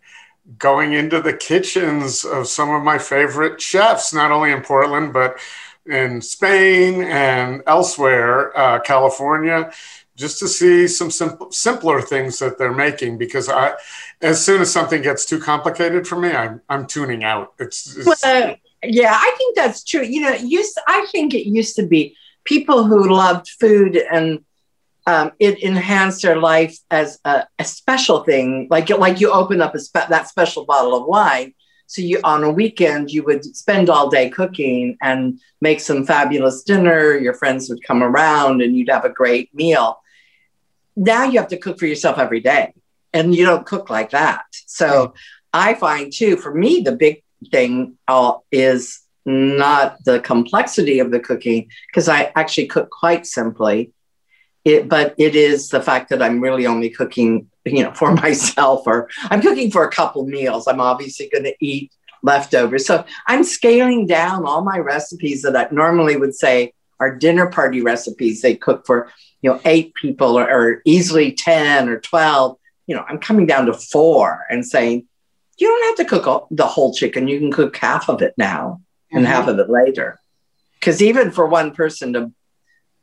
S2: going into the kitchens of some of my favorite chefs, not only in Portland, but in Spain and elsewhere, uh, California, just to see some simple, simpler things that they're making because I, as soon as something gets too complicated for me, I'm, I'm tuning out. It's, it's
S4: well, yeah, I think that's true. You know, used I think it used to be people who loved food and um, it enhanced their life as a, a, special thing, like like you open up a spe- that special bottle of wine. So you on a weekend you would spend all day cooking and make some fabulous dinner. Your friends would come around and you'd have a great meal. Now you have to cook for yourself every day, and you don't cook like that. So I find too, for me, the big thing uh, is not the complexity of the cooking because I actually cook quite simply. It, but it is the fact that I'm really only cooking, you know, *laughs* for myself, or I'm cooking for a couple meals. I'm obviously going to eat leftovers, so I'm scaling down all my recipes that I normally would say are dinner party recipes. They cook for you know eight people or, or easily ten or twelve. You know, I'm coming down to four and saying you don't have to cook all, the whole chicken. You can cook half of it now and mm-hmm. half of it later. Because even for one person to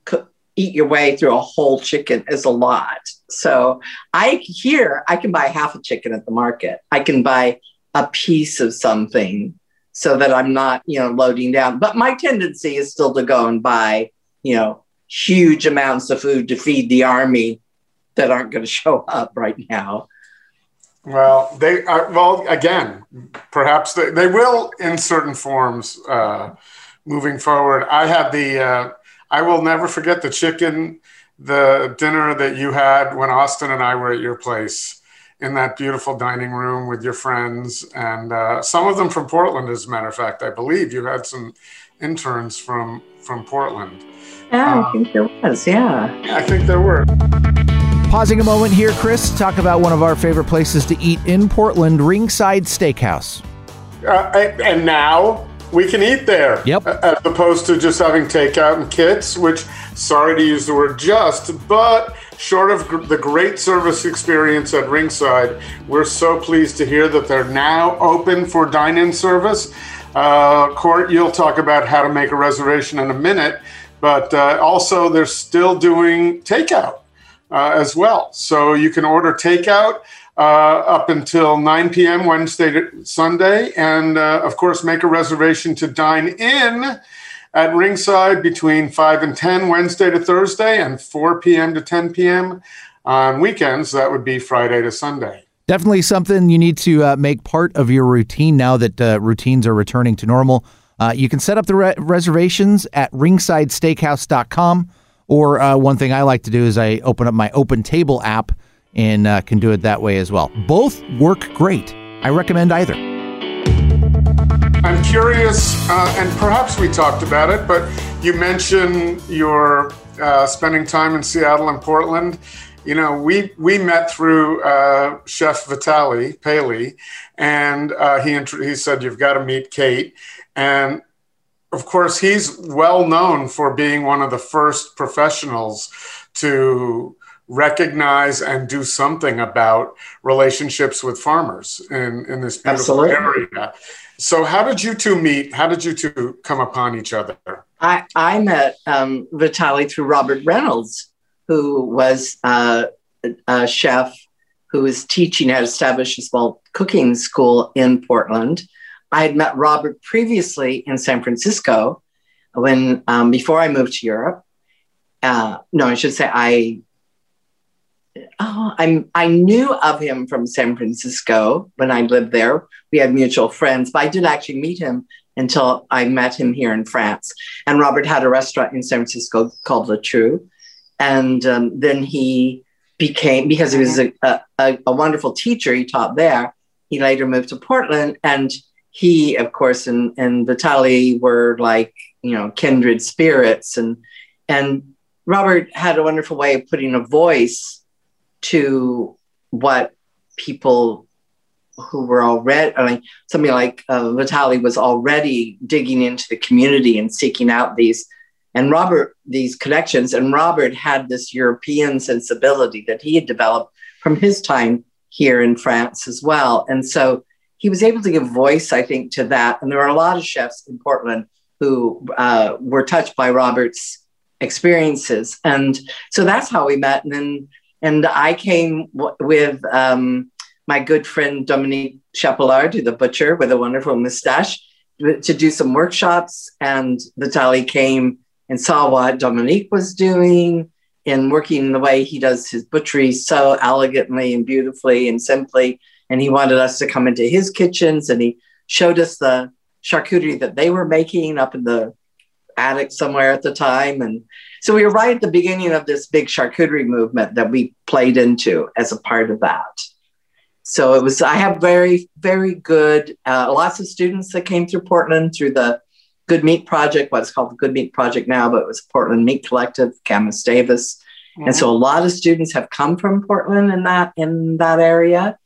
S4: cook, eat your way through a whole chicken is a lot. So I here I can buy half a chicken at the market. I can buy a piece of something so that I'm not, you know, loading down. But my tendency is still to go and buy, you know, huge amounts of food to feed the army that aren't going *laughs* to show up right now.
S2: Well, they are, well again, perhaps they, they will in certain forms uh, moving forward. I had the uh, I will never forget the chicken the dinner that you had when Austin and I were at your place in that beautiful dining room with your friends and uh, some of them from Portland, as a matter of fact. I believe you had some interns from from Portland.
S4: Yeah, I think there was. Yeah,
S2: I think there were.
S1: Pausing a moment here, Chris, talk about one of our favorite places to eat in Portland, Ringside Steakhouse.
S2: Uh, and now we can eat there.
S1: Yep.
S2: As opposed to just having takeout and kits, which, sorry to use the word just, but short of the great service experience at Ringside, we're so pleased to hear that they're now open for dine in service. Uh, Court, you'll talk about how to make a reservation in a minute, but uh, also they're still doing takeout uh, as well. So you can order takeout uh, up until 9 p.m. Wednesday to Sunday, and uh, of course, make a reservation to dine in at Ringside between 5 and 10 Wednesday to Thursday, and 4 p.m. to 10 p.m. on weekends. That would be Friday to Sunday.
S1: Definitely something you need to uh, make part of your routine now that uh, routines are returning to normal. Uh, you can set up the re- reservations at ringsidesteakhouse.com. Or uh, one thing I like to do is I open up my Open Table app and uh, can do it that way as well. Both work great. I recommend either.
S2: I'm curious, uh, and perhaps we talked about it, but you mentioned your uh, spending time in Seattle and Portland. You know, we we met through uh, Chef Vitaly Paley, and uh, he he said you've got to meet Kate, and of course, he's well known for being one of the first professionals to recognize and do something about relationships with farmers in, in this beautiful Absolutely. area. So, how did you two meet? How did you two come upon each other?
S4: I, I met um, Vitaly through Robert Reynolds, who was uh, a chef who was teaching at Established Small Cooking School in Portland. I had met Robert previously in San Francisco when um, before I moved to Europe. Uh, no, I should say I. Oh, I'm. I knew of him from San Francisco when I lived there. We had mutual friends, but I didn't actually meet him until I met him here in France. And Robert had a restaurant in San Francisco called Le Trou, and um, then he became because he was a, a, a wonderful teacher. He taught there. He later moved to Portland and he, of course, and, and Vitaly were like, you know, kindred spirits. And, and Robert had a wonderful way of putting a voice to what people who were already, I mean, something like uh, Vitali was already digging into the community and seeking out these, and Robert, these connections. And Robert had this European sensibility that he had developed from his time here in France as well. And so he was able to give voice, I think, to that. And there are a lot of chefs in Portland who uh, were touched by Robert's experiences. And so that's how we met. And then, and I came w- with um, my good friend Dominique Chapolard, the butcher with a wonderful mustache, to do some workshops. And Vitaly came and saw what Dominique was doing in working the way he does his butchery so elegantly and beautifully and simply. And he wanted us to come into his kitchens and he showed us the charcuterie that they were making up in the attic somewhere at the time. And so we were right at the beginning of this big charcuterie movement that we played into as a part of that. So it was, I have very, very good, uh, lots of students that came through Portland through the Good Meat Project, what's called the Good Meat Project now, but it was Portland Meat Collective, Camas Davis. Mm-hmm. And so a lot of students have come from Portland in that in that area.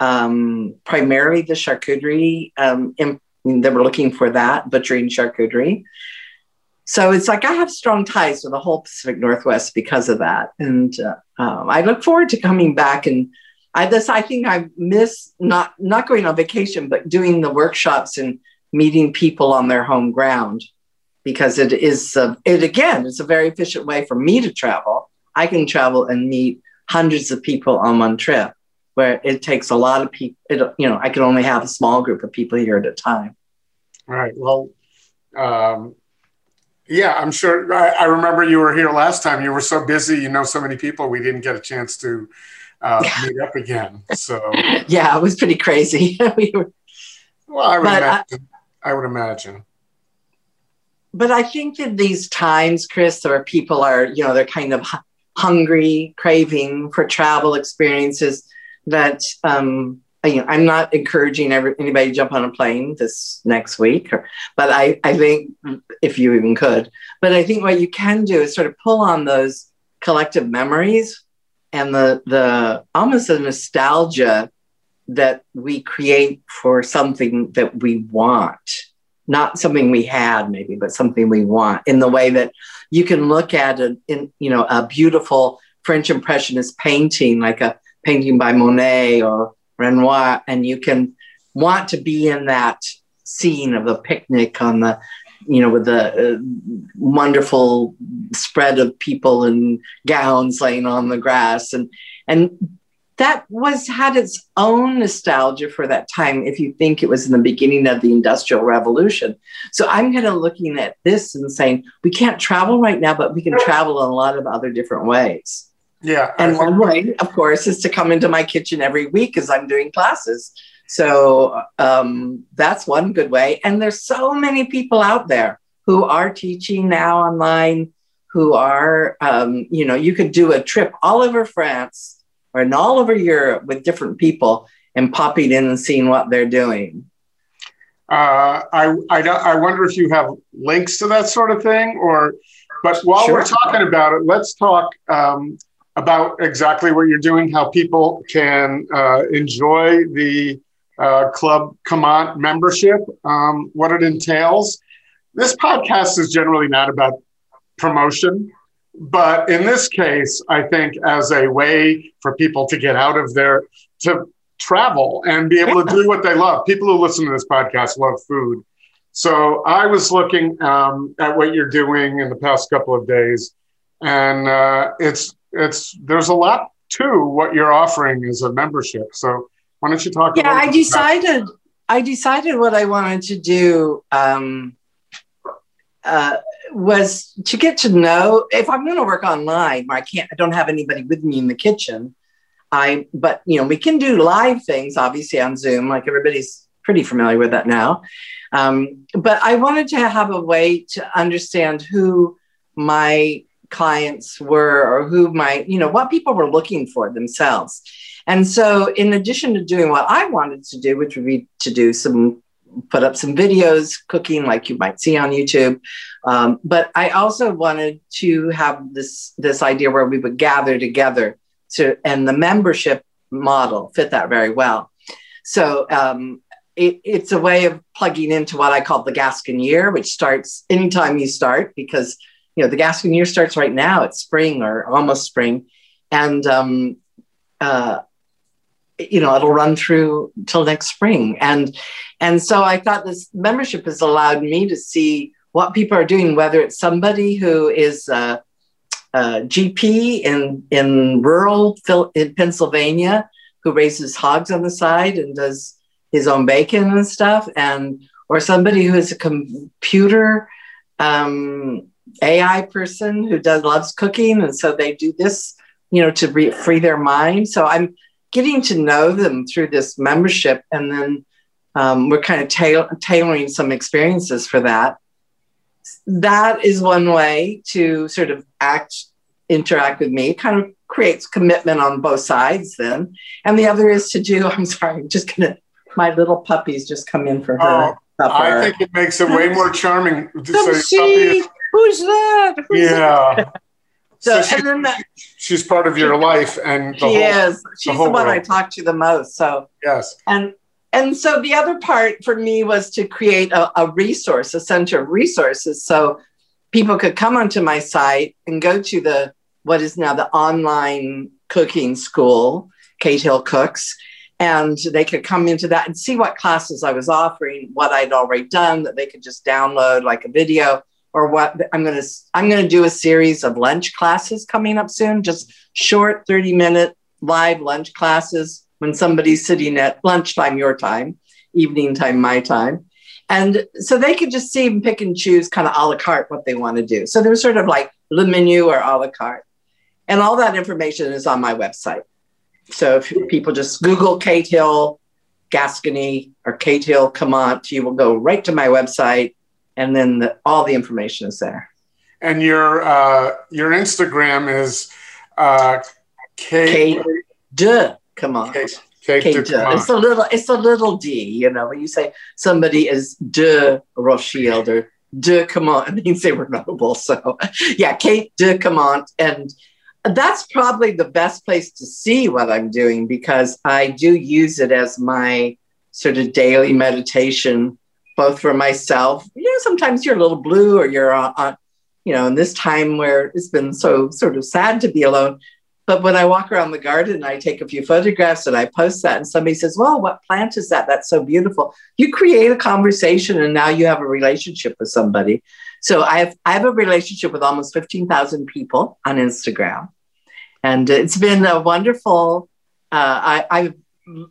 S4: Um, primarily the charcuterie, um, in, they were looking for that, butchering charcuterie. So it's like I have strong ties with the whole Pacific Northwest because of that. And uh, um, I look forward to coming back and I this I think I miss not not going on vacation, but doing the workshops and meeting people on their home ground because it is uh, it again it's a very efficient way for me to travel i can travel and meet hundreds of people on one trip where it takes a lot of people it, you know i can only have a small group of people here at a time
S2: all right well um, yeah i'm sure I, I, remember you were here last time you were so busy you know so many people we didn't get a chance to uh, meet up again so *laughs*
S4: yeah it was pretty crazy *laughs* we were
S2: well, I would imagine. I would imagine.
S4: But I think in these times, Chris, where people are, you know, they're kind of hungry, craving for travel experiences, that um, you know, I'm not encouraging every, anybody to jump on a plane this next week, or, but I, I think if you even could, but I think what you can do is sort of pull on those collective memories and the the almost a nostalgia that we create for something that we want. Not something we had maybe but something we want in the way that you can look at a in you know a beautiful french impressionist painting like a painting by monet or renoir and you can want to be in that scene of the picnic on the you know with the uh, wonderful spread of people in gowns laying on the grass. And and that was had its own nostalgia for that time if you think it was in the beginning of the industrial revolution. So i'm kind of looking at this and saying we can't travel right now but we can travel in a lot of other different ways
S2: yeah
S4: and one way of course is to come into my kitchen every week as i'm doing classes so um, that's one good way and there's so many people out there who are teaching now online who are um, you know you could do a trip all over france or in all over Europe with different people and popping in and seeing what they're doing.
S2: Uh, I, I, I wonder if you have links to that sort of thing, or but while sure. we're talking about it, let's talk um, about exactly what you're doing, how people can uh, enjoy the uh, Club Camont membership, um, what it entails. This podcast is generally not about promotion. But in this case, I think as a way for people to get out of their, to travel and be able to do what they love. People who listen to this podcast love food. So I was looking um, at what you're doing in the past couple of days, and uh, it's it's there's a lot to what you're offering as a membership. So why don't you talk?
S4: Yeah, I decided I decided what I wanted to do. Um, uh, was to get to know if I'm going to work online where I can't, I don't have anybody with me in the kitchen. I, but you know, we can do live things obviously on Zoom, like everybody's pretty familiar with that now. Um, but I wanted to have a way to understand who my clients were or who my, you know, what people were looking for themselves. And so, in addition to doing what I wanted to do, which would be to do some put up some videos cooking like you might see on YouTube. Um, but I also wanted to have this this idea where we would gather together to and the membership model fit that very well. So um, it, it's a way of plugging into what I call the Gascon year, which starts anytime you start because you know the Gascon year starts right now. It's spring or almost spring, and um, uh, you know it'll run through till next spring and and so i thought this membership has allowed me to see what people are doing, whether it's somebody who is a, GP in, in rural in Pennsylvania who raises hogs on the side and does his own bacon and stuff, and or somebody who is a computer um, AI person who does loves cooking, and so they do this, you know, to re- free their mind. So I'm getting to know them through this membership, and then um, we're kind of ta- tailoring some experiences for that. That is one way to sort of act, interact with me. Kind of creates commitment on both sides then. And the other is to do, *laughs* I'm sorry, I'm just gonna, my little puppies just come in for her.
S2: Oh, I think it makes it way more charming
S4: to say see, who's that? Who's
S2: yeah. That? *laughs* So, so she, and then the, she's part of your life, and
S4: she whole, is. She's the, the one world. I talk to the most. So
S2: yes,
S4: and and so the other part for me was to create a, a resource, a center of resources, so people could come onto my site and go to the what is now the online cooking school, Kate Hill Cooks, and they could come into that and see what classes I was offering, what I'd already done, that they could just download like a video or what I'm going to I'm going to do a series of lunch classes coming up soon, just short 30 minute live lunch classes when somebody's sitting at lunchtime your time, evening time my time. And so they could just see and pick and choose kind of a la carte what they want to do. So there's sort of like le menu or a la carte. And all that information is on my website. So if people just Google Kate Hill Gascony or Kate Hill Camont, you will go right to my website, and then the, all the information is there.
S2: And your uh, your Instagram is uh, Kate,
S4: Kate de Camont. Kate, Kate, Kate de. de. It's a little it's a little D. You know when you say somebody is de Rothschild or de Camont, *laughs* it means they were noble. So *laughs* yeah, Kate de Camont and that's probably the best place to see what I'm doing because I do use it as my sort of daily meditation, both for myself. You know, sometimes you're a little blue or you're on, on, you know, in this time where it's been so sort of sad to be alone. But when I walk around the garden, and I take a few photographs and I post that, and somebody says, Well, what plant is that? That's so beautiful. You create a conversation, and now you have a relationship with somebody. So I have I have a relationship with almost 15,000 people on Instagram. And it's been a wonderful uh, I,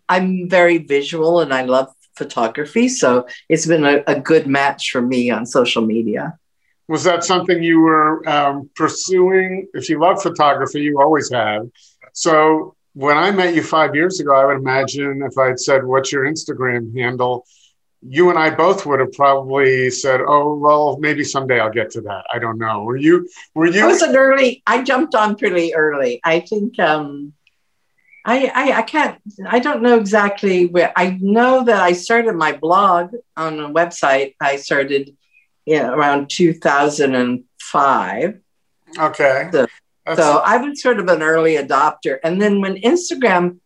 S4: I am very visual and I love photography. So it's been a, a, good match for me on social media.
S2: Was that something you were um, pursuing? If you love photography, you always have. So when I met you five years ago, I would imagine if I'd said, What's your Instagram handle? you and I both would have probably said, "Oh, well, maybe someday I'll get to that." I don't know. Were you? Were you?
S4: I was an early. I jumped on pretty early. I think. Um, I, I I can't. I don't know exactly where. I know that I started my blog on a website. I started, around two thousand and five.
S2: Okay.
S4: So, so I was sort of an early adopter, and then when Instagram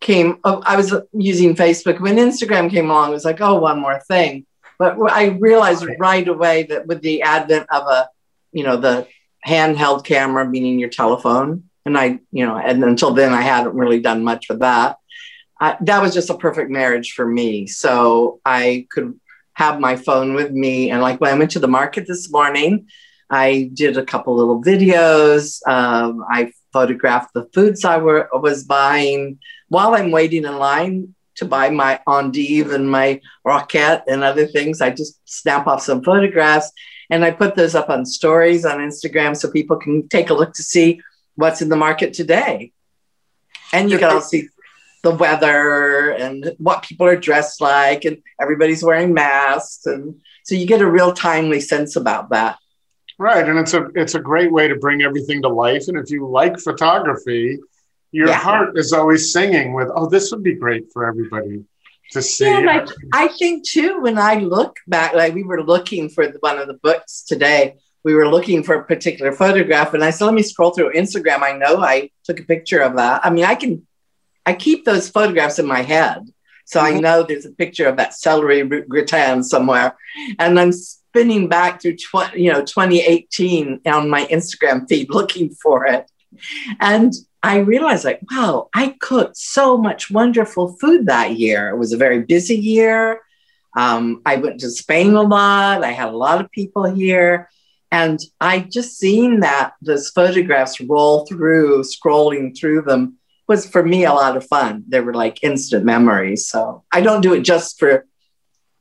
S4: came, oh, I was using Facebook. When Instagram came along, it was like, oh, one more thing. But I realized right away that with the advent of a, you know, the handheld camera, meaning your telephone, and I, you know, and until then I hadn't really done much with that. That was just a perfect marriage for me. So I could have my phone with me. And like when I went to the market this morning, I did a couple little videos. Um, I photographed the foods I were, was buying while I'm waiting in line to buy my endive and my roquette and other things, I just snap off some photographs and I put those up on stories on Instagram so people can take a look to see what's in the market today. And you can also see the weather and what people are dressed like, and everybody's wearing masks. And so you get a real timely sense about that.
S2: Right. And it's a it's a great way to bring everything to life. And if you like photography, your yeah. heart is always singing with, oh, this would be great for everybody to see. Yeah,
S4: like, I think too, when I look back, like we were looking for one of the books today, we were looking for a particular photograph, and I said, let me scroll through Instagram. I know I took a picture of that. I mean, I can, I keep those photographs in my head. So mm-hmm. I know there's a picture of that celery gratin somewhere. And I'm spinning back through, tw- you know, 2018 on my Instagram feed *laughs* looking for it. And I realized like, wow, I cooked so much wonderful food that year. It was a very busy year. Um, I went to Spain a lot. I had a lot of people here. And I just seen that those photographs roll through, scrolling through them was for me a lot of fun. They were like instant memories. So I don't do it just for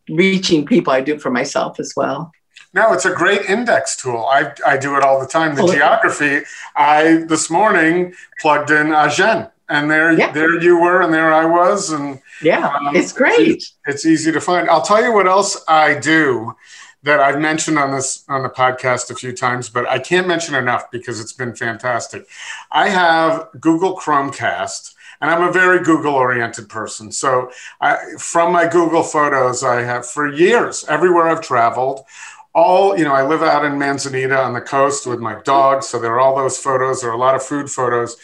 S4: reaching people, I do it for myself as well.
S2: No, it's a great index tool. I, I do it all the time. The oh, geography, I this morning plugged in Agen and there yeah. there you were and there I was and
S4: yeah, um, it's great.
S2: It's, it's easy to find. I'll tell you what else I do that I've mentioned on this on the podcast a few times, but I can't mention enough because it's been fantastic. I have Google Chromecast, and I'm a very Google oriented person. So I, from my Google Photos, I have for years everywhere I've traveled. All you know, I live out in Manzanita on the coast with my dog, so there are all those photos. There are a lot of food photos.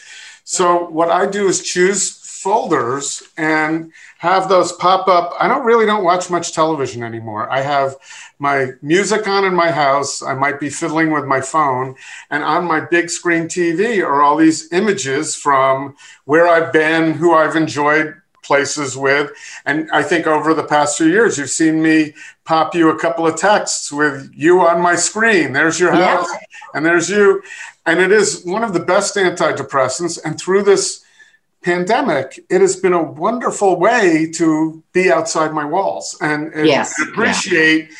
S2: So what I do is choose folders and have those pop up. I don't really don't watch much television anymore. I have my music on in my house. I might be fiddling with my phone, and on my big screen TV are all these images from where I've been, who I've enjoyed places with. And I think over the past few years, you've seen me pop you a couple of texts with you on my screen. There's your house, yeah. and there's you. And it is one of the best antidepressants. And through this pandemic, it has been a wonderful way to be outside my walls and, and yes. appreciate. Yeah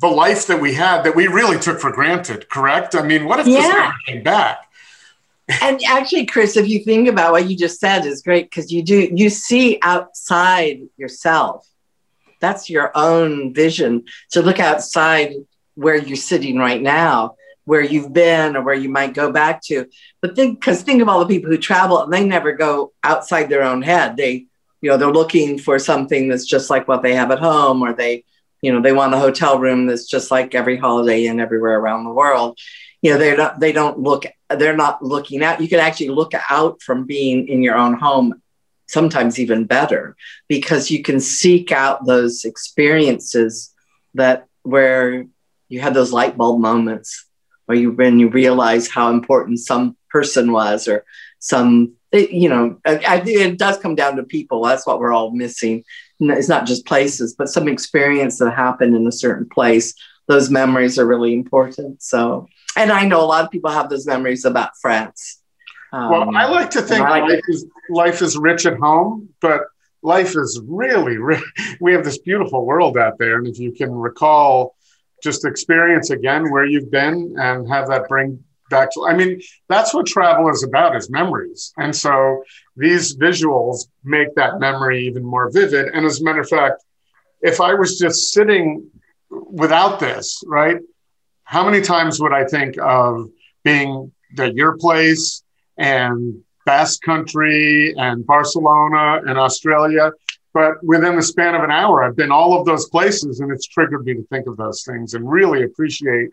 S2: the life that we had that we really took for granted, correct? I mean, what if yeah. this never came back? *laughs*
S4: and actually, Chris, if you think about what you just said is great because you do you see outside yourself. That's your own vision. to look outside where you're sitting right now, where you've been or where you might go back to. But think because think of all the people who travel and they never go outside their own head. They, you know, they're looking for something that's just like what they have at home, or they you know they want a hotel room that's just like every holiday inn everywhere around the world you know they don't they don't look they're not looking out you can actually look out from being in your own home sometimes even better because you can seek out those experiences that where you have those light bulb moments where you when you realize how important some person was or some you know it does come down to people that's what we're all missing it's not just places, but some experience that happened in a certain place. Those memories are really important. So, and I know a lot of people have those memories about France.
S2: Um, well, I like to think like life, is, life is rich at home, but life is really rich. *laughs* We have this beautiful world out there. And if you can recall, just experience again where you've been and have that bring back to, I mean, that's what travel is about is memories. And so these visuals make that memory even more vivid. And as a matter of fact, if I was just sitting without this, right, how many times would I think of being at your place and Basque Country and Barcelona and Australia? But within the span of an hour, I've been all of those places, and it's triggered me to think of those things and really appreciate,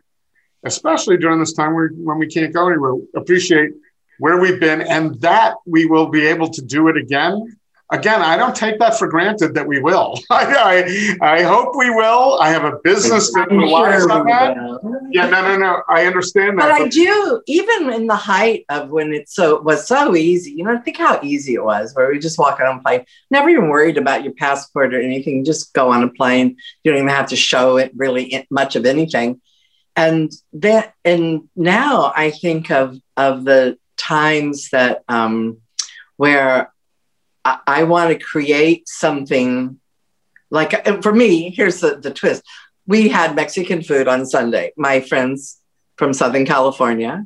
S2: especially during this time when we can't go anywhere, appreciate where we've been, and that we will be able to do it again. Again, I don't take that for granted that we will. *laughs* I, I, I hope we will. I have a business that relies sure on that. Yeah, no, no, no. I understand that.
S4: But, but, I do, even in the height of when it so was so easy. You know, think how easy it was, where we just walk on a plane, never even worried about your passport or anything. Just go on a plane. You don't even have to show it really much of anything. And that, and now I think of of the times that um, where I, I want to create something like for me, here's the, the twist. We had Mexican food on Sunday. My friends from Southern California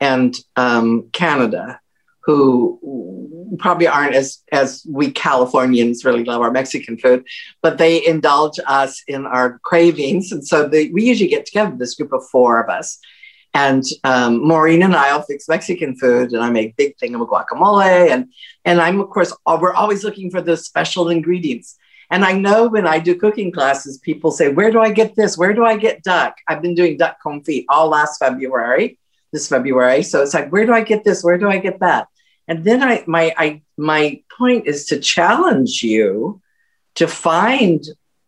S4: and um, Canada, who probably aren't as as we Californians really love our Mexican food, but they indulge us in our cravings, and so they, we usually get together. This group of four of us, and um, Maureen and I'll fix Mexican food, and I make big thing of a guacamole, and and I'm of course we're always looking for the special ingredients. And I know when I do cooking classes, people say, "Where do I get this? Where do I get duck?" I've been doing duck confit all last February, this February. So it's like, where do I get this? Where do I get that? And then I my I my point is to challenge you to find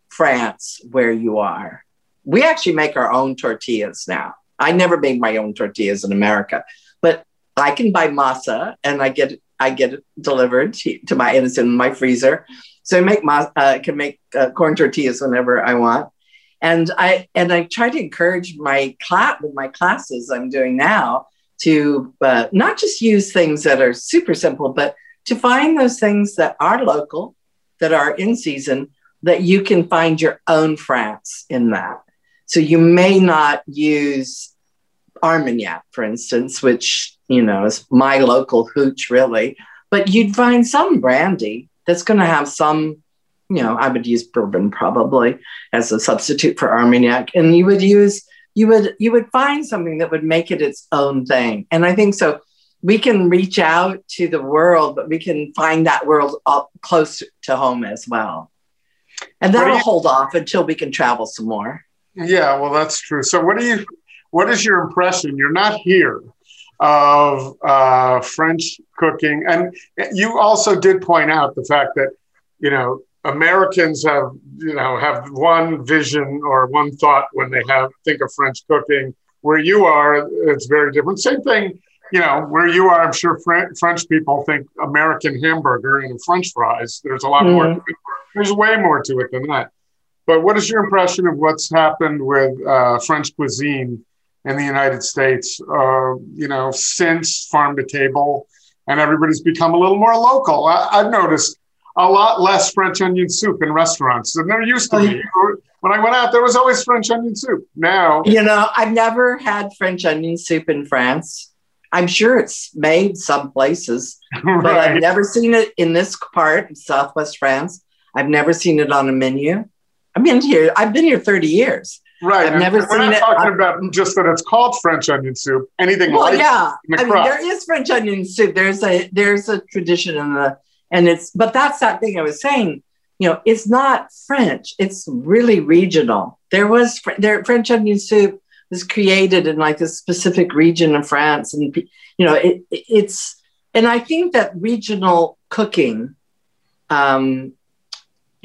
S4: France where you are. We actually make our own tortillas now I never made my own tortillas in America, but I can buy masa and I get I get it delivered to, my, and it's in my freezer. So I make uh, can make uh, corn tortillas whenever I want. And I, and I try to encourage my class with my classes I'm doing now to uh, not just use things that are super simple, but to find those things that are local, that are in season, that you can find your own France in that. So you may not use Armagnac, for instance, which, you know, is my local hooch really, but you'd find some brandy that's going to have some, you know, I would use bourbon probably as a substitute for Armagnac. And you would use, you would, you would find something that would make it its own thing. And I think so we can reach out to the world, but we can find that world up close to home as well. And that'll hold off until we can travel some more.
S2: Yeah, well, that's true. So, what do you? What is your impression? You're not here of uh, French cooking, and you also did point out the fact that you know Americans have you know have one vision or one thought when they have think of French cooking. Where you are, it's very different. Same thing you know, where you are, I'm sure French people think American hamburger and French fries. There's a lot mm. more. There's way more to it than that. But what is your impression of what's happened with uh, French cuisine in the United States? Uh, you know, since farm to table, and everybody's become a little more local. I, have noticed a lot less French onion soup in restaurants than there used to be. Oh, when I went out, there was always French onion soup. Now,
S4: you know, I've never had French onion soup in France. I'm sure it's made some places, right. *laughs* but I've never seen it in this part of Southwest France. I've never seen it on a menu. I've been here. I've been here 30 years.
S2: Right.
S4: I've
S2: and
S4: never
S2: we're not
S4: it.
S2: talking about just that it's called French onion soup. Anything
S4: well,
S2: like
S4: yeah.
S2: I
S4: mean, there is French onion soup. There's a there's a tradition in the and it's but that's that thing I was saying. You know, it's not French. It's really regional. There was there French onion soup was created in like a specific region of France, and you know it, it's and I think that regional cooking. Um,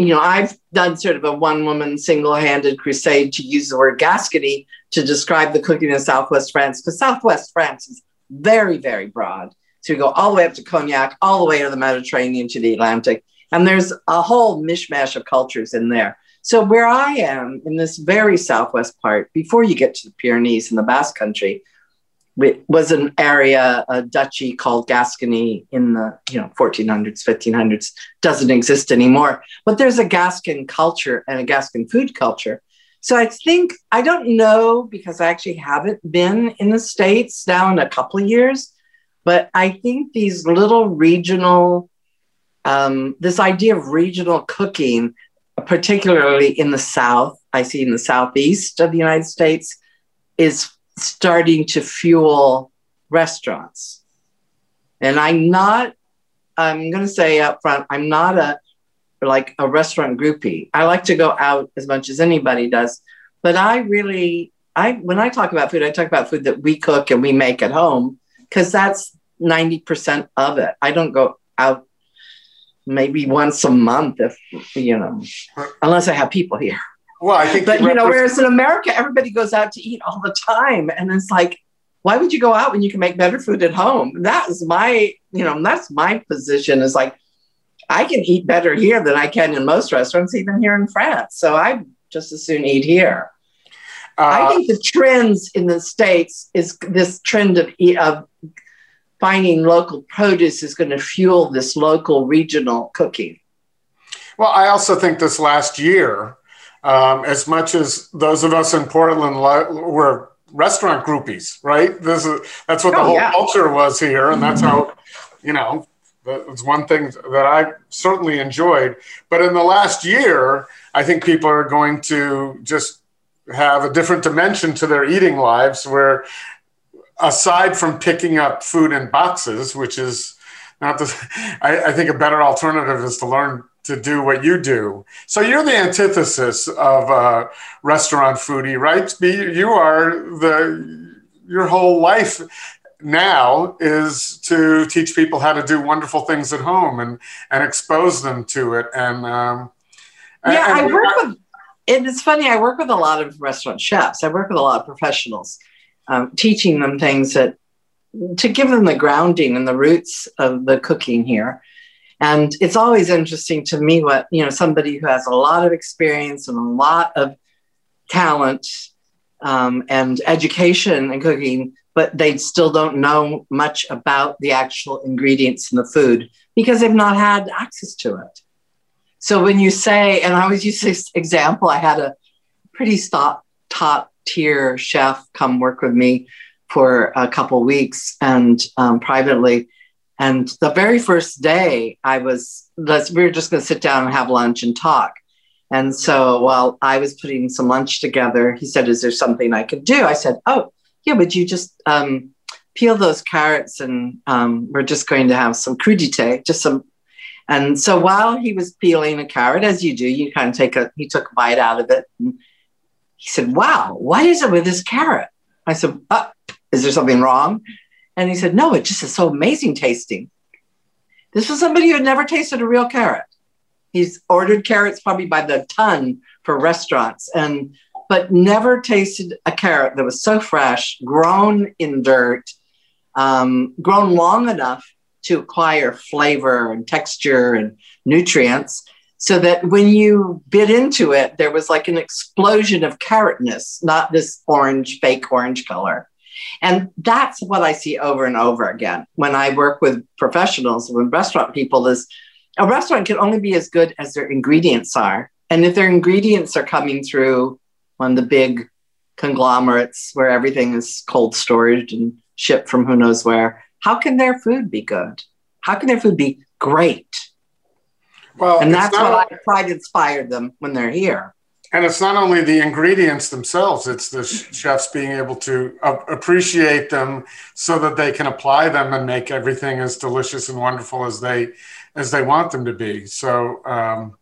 S4: you know, I've done sort of a one woman single handed crusade to use the word Gascony to describe the cooking in Southwest France, because Southwest France is very, very broad. So you go all the way up to Cognac, all the way to the Mediterranean to the Atlantic. And there's a whole mishmash of cultures in there. So where I am in this very southwest part, before you get to the Pyrenees and the Basque Country, was an area, a duchy called Gascony in the you know 1400s, 1500s. Doesn't exist anymore, but there's a Gascon culture and a Gascon food culture. So I think I don't know because I actually haven't been in the states now in a couple of years, but I think these little regional, um, this idea of regional cooking particularly in the South, I see in the Southeast of the United States, is starting to fuel restaurants. And I'm not, I'm going to say up front, I'm not a like a restaurant groupie. I like to go out as much as anybody does, but I really, I when I talk about food, I talk about food that we cook and we make at home because that's 90% of it. I don't go out maybe once a month if you know unless i have people here
S2: well i think
S4: but you know whereas in america everybody goes out to eat all the time and it's like why would you go out when you can make better food at home? That is my you know that's my position is like i can eat better here than i can in most restaurants even here in france. So i just as soon eat here. Uh, i think the trends in the states is this trend of, of finding local produce is going to fuel this local regional cooking.
S2: Well, I also think this last year, um, as much as those of us in Portland were restaurant groupies, right? This is that's what oh, the whole yeah. culture was here, and that's how, you know, that's one thing that I certainly enjoyed. But in the last year, I think people are going to just have a different dimension to their eating lives where aside from picking up food in boxes, which is not the, I, I, think a better alternative is to learn to do what you do. So you're the antithesis of a restaurant foodie, right? You are the, your whole life now is to teach people how to do wonderful things at home and, and expose them to it. And, um,
S4: yeah, and, I work with, it's funny, I work with a lot of restaurant chefs. I work with a lot of professionals um, teaching them things that to give them the grounding and the roots of the cooking here. And it's always interesting to me what, you know, somebody who has a lot of experience and a lot of talent um, and education in cooking, but they still don't know much about the actual ingredients in the food because they've not had access to it. So when you say, and I always use this example, I had a pretty top, top tier chef come work with me for a couple weeks and um, privately. And the very first day, I was, we were just going to sit down and have lunch and talk. And so while I was putting some lunch together, he said, Is there something I could do? I said, Oh, yeah, would you just um, peel those carrots and um, we're just going to have some crudité, just some. And so while he was peeling a carrot, as you do, you kind of take a, he took a bite out of it. And he said, Wow, what is it with this carrot? I said, uh, Is there something wrong? And he said, No, it just is so amazing tasting. This was somebody who had never tasted a real carrot. He's ordered carrots probably by the ton for restaurants and but never tasted a carrot that was so fresh, grown in dirt, um, grown long enough to acquire flavor and texture and nutrients so that when you bit into it, there was like an explosion of carrotness, not this orange, fake orange color. And that's what I see over and over again when I work with professionals, with restaurant people, is a restaurant can only be as good as their ingredients are. And if their ingredients are coming through one of the big conglomerates where everything is cold storage and shipped from who knows where, how can their food be good? How can their food be great? Well, and that's what I try to inspire them when they're here.
S2: And it's not only the ingredients themselves, it's the chefs being able to appreciate them so that they can apply them and make everything as delicious and wonderful as they as they want them to be. So um,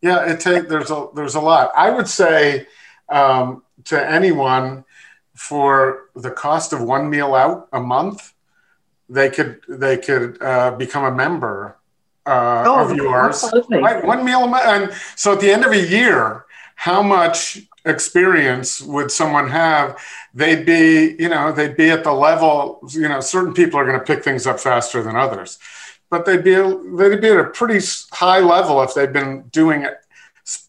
S2: yeah, it take there's a there's a lot. I would say um, to anyone for the cost of one meal out a month, they could they could uh, become a member uh, oh, of yours. Right, one meal a month, and so at the end of a year, how much experience would someone have? They'd be, you know, they'd be at the level. You know, certain people are going to pick things up faster than others but they'd be they'd be at a pretty high level if they'd been doing it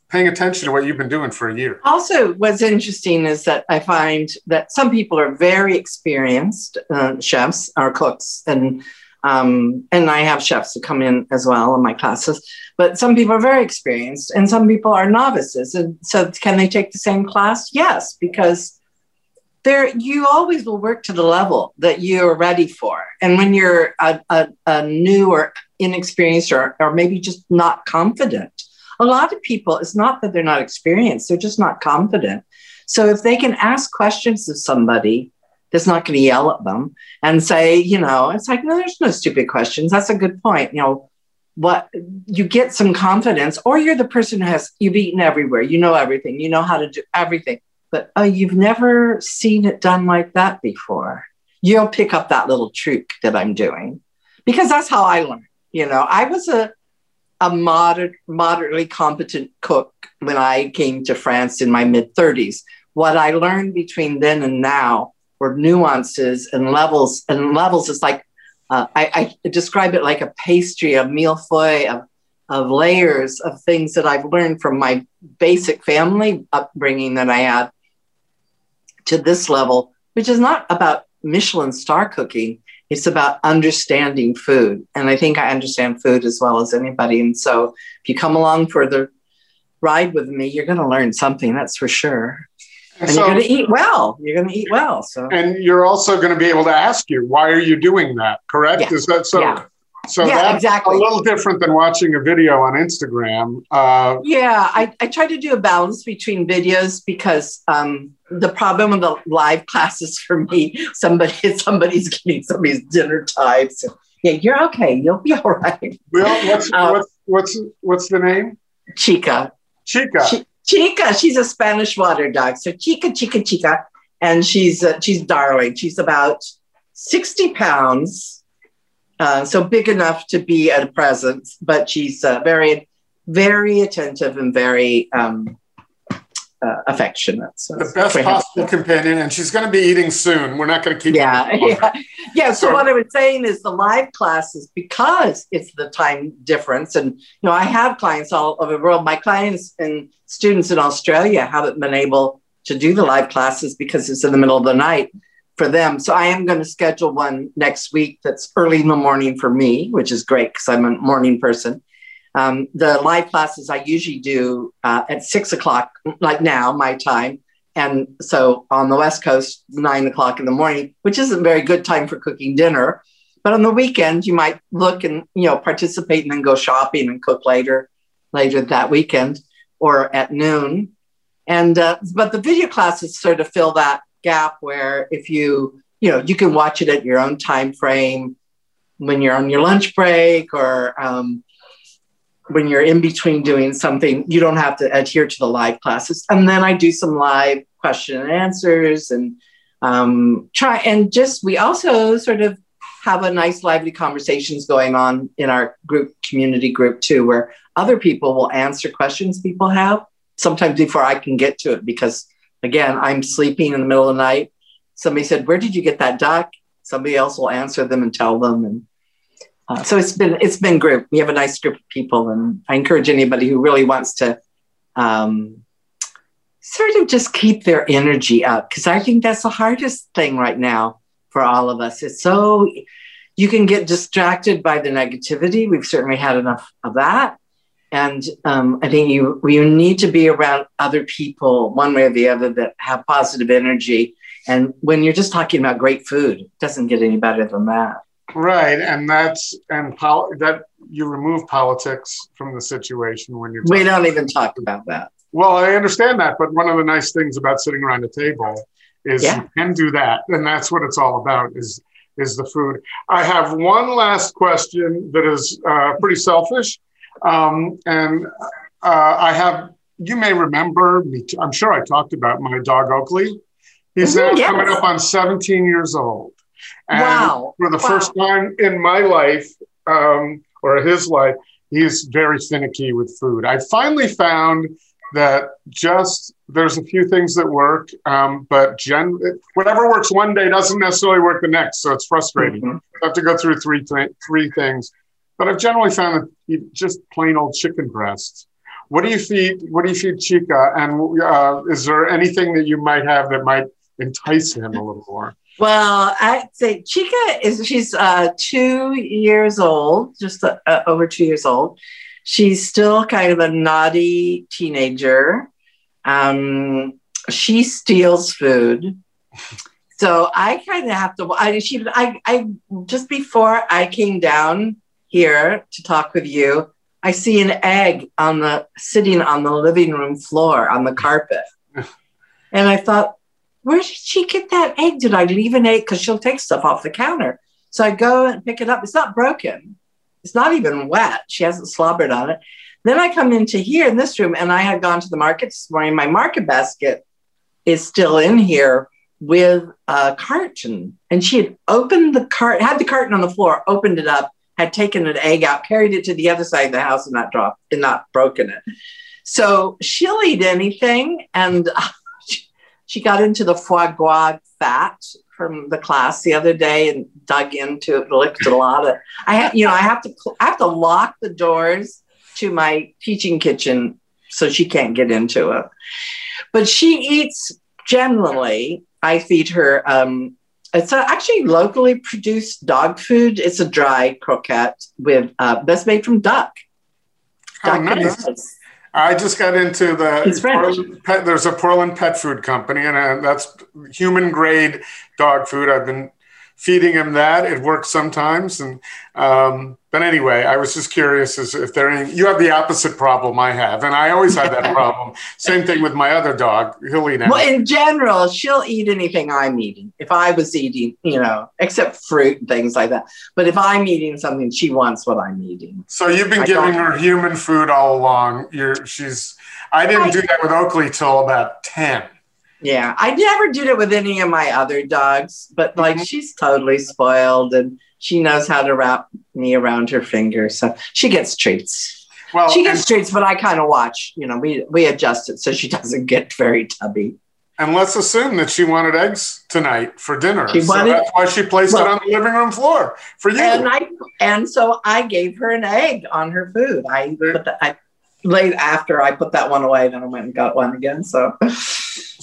S2: paying attention to what you've been doing for a year.
S4: Also, what's interesting is that I find that some people are very experienced uh, chefs or cooks, and um, and I have chefs who come in as well in my classes. But some people are very experienced, and some people are novices. And so, can they take the same class? Yes, because there you always will work to the level that you're ready for and when you're a, a, a, new or inexperienced or, or maybe just not confident a lot of people it's not that they're not experienced they're just not confident so if they can ask questions of somebody that's not going to yell at them and say you know it's like no there's no stupid questions that's a good point you know what you get some confidence or you're the person who has you've eaten everywhere you know everything you know how to do everything but oh, you've never seen it done like that before. You'll pick up that little trick that I'm doing because that's how I learned. You know, I was a a moderate, moderately competent cook when I came to France in my mid 30s. What I learned between then and now were nuances and levels. And levels is like uh, I, I, describe it like a pastry, a millefeuille of, of layers of things that I've learned from my basic family upbringing that I had to this level, which is not about Michelin star cooking. It's about understanding food. And I think I understand food as well as anybody. And so if you come along for the ride with me, you're going to learn something, that's for sure. And, so, you're going to eat well. You're going to eat well. So,
S2: and you're also going to be able to ask you, why are you doing that? Correct? Yeah. Is that so? Yeah. So yeah, that's exactly. a little different than watching a video on Instagram. Uh,
S4: yeah, I, I try to do a balance between videos because um, the problem with the live *laughs* classes for me, somebody *laughs* somebody's getting somebody's dinner time. So yeah, you're okay. You'll be *laughs* all right.
S2: Well, what's um, what's what's what's the name?
S4: Chica.
S2: Chica. Ch-
S4: Chica. She's a Spanish water dog. So Chica, Chica, Chica, and she's uh, she's darling. She's about sixty pounds uh, so big enough to be a presence, but she's uh, very, very attentive and very um, uh, affectionate. So
S2: the best possible companion, and she's going to be eating soon. We're not going to keep.
S4: Yeah, *laughs* yeah, yeah. So, so what I was saying is the live classes because it's the time difference, and you know I have clients all over the world. My clients and students in Australia haven't been able to do the live classes because it's in the middle of the night for them. So I am going to schedule one next week that's early in the morning for me, which is great because I'm a morning person. Um, the live classes I usually do uh, at six o'clock, like now, my time. And so on the West Coast, nine o'clock in the morning, which isn't very good time for cooking dinner. But on the weekend, you might look and you know participate and then go shopping and cook later, later that weekend or at noon. And uh, but the video classes sort of fill that gap where if you you know you can watch it at your own time frame when you're on your lunch break or um, when you're in between doing something, you don't have to adhere to the live classes. And then I do some live question and answers and um, try and just we also sort of have a nice lively conversations going on in our group community group too, where other people will answer questions people have sometimes before I can get to it because again I'm sleeping in the middle of the night. Somebody said, "Where did you get that duck?" Somebody else will answer them and tell them and uh, so it's been it's been great. We have a nice group of people, and I encourage anybody who really wants to um, sort of just keep their energy up because I think that's the hardest thing right now for all of us. It's so you can get distracted by the negativity. We've certainly had enough of that, and um, I think you you need to be around other people one way or the other that have positive energy. And when you're just talking about great food, it doesn't get any better than that.
S2: Right, and that's and pol- that you remove politics from the situation when you're.
S4: We don't even talk about that.
S2: Well, I understand that, but one of the nice things about sitting around a table is yeah. you can do that, and that's what it's all about. Is is the food? I have one last question that is uh, pretty selfish, um, and uh, I have. You may remember me. T- I'm sure I talked about my dog Oakley. He's mm-hmm, now yes. coming up on 17 years old. And wow. for the wow. first time in my life, um, or his life, he's very finicky with food. I finally found that just there's a few things that work, um, but gen- whatever works one day doesn't necessarily work the next. So it's frustrating. Mm-hmm. I have to go through three th- three things. But I've generally found that he, just plain old chicken breasts. What do you feed? What do you feed Chica? And uh, is there anything that you might have that might entice him a little more?
S4: Well, I'd say Chica is she's uh, two years old, just uh, uh, over two years old. She's still kind of a naughty teenager. Um, she steals food, so I kind of have to. I, she, I, I just before I came down here to talk with you, I see an egg on the sitting on the living room floor on the carpet, *laughs* and I thought, where did she get that egg? Did I leave an egg? Because she'll take stuff off the counter. So I go and pick it up. It's not broken. It's not even wet. She hasn't slobbered on it. Then I come into here in this room and I had gone to the market this morning. My market basket is still in here with a carton. And she had opened the cart, had the carton on the floor, opened it up, had taken an egg out, carried it to the other side of the house and not dropped and not broken it. So she'll eat anything. And *laughs* she got into the foie gras fat from the class the other day and dug into it, licked a lot of. I have, you know, I have to, I have to lock the doors to my teaching kitchen so she can't get into it. But she eats generally. I feed her. Um, it's actually locally produced dog food. It's a dry croquette with uh, that's made from duck.
S2: Oh, duck nice. I just got into the Portland pet, there's a Portland pet food company, and uh, that's human grade dog food. I've been feeding him that. It works sometimes, and um, but anyway, I was just curious as if there any. You have the opposite problem I have, and I always had that *laughs* problem. Same thing with my other dog. He'll eat anything.
S4: Well, in general, she'll eat anything I'm eating. If I was eating, you know, except fruit and things like that. But if I'm eating something, she wants what I'm eating.
S2: So you've been I giving her human food all along. You're she's. I didn't I, do that with Oakley till about ten.
S4: Yeah, I never did it with any of my other dogs, but like mm-hmm. she's totally spoiled and she knows how to wrap me around her finger. So she gets treats. Well, she gets treats, but I kind of watch. You know, we we adjust it so she *laughs* doesn't get very tubby.
S2: And let's assume that she wanted eggs tonight for dinner. She wanted, so that's why she placed well, it on the living room floor for you.
S4: And I and so I gave her an egg on her food. I put the, I late after I put that one away, then I went and got one again. So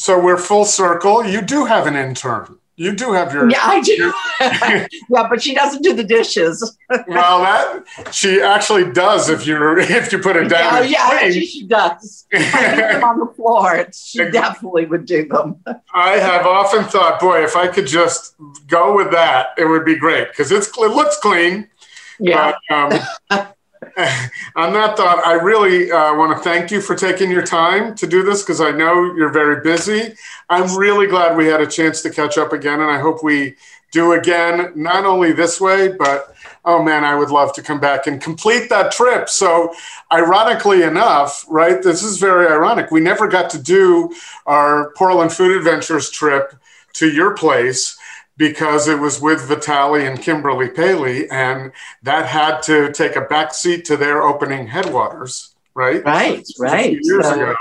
S2: So we're full circle. You do have an intern. You do have your
S4: yeah, I do. *laughs* yeah, but she doesn't do the dishes.
S2: well, that she actually does if you if you put it down.
S4: Yeah, yeah she, she, does. I them *laughs* on the floor. She definitely would do them.
S2: I have often thought, boy, if I could just go with that, it would be great because it's it looks clean.
S4: Yeah.
S2: But, um, *laughs* on that thought, I really uh, want to thank you for taking your time to do this because I know you're very busy. I'm really glad we had a chance to catch up again, and I hope we do again, not only this way, but oh man, I would love to come back and complete that trip. So, ironically enough, right, this is very ironic. We never got to do our Portland Food Adventures trip to your place because it was with Vitaly and Kimberly Paley, and that had to take a backseat to their opening headwaters, right?
S4: Right, right.
S2: Years so. ago,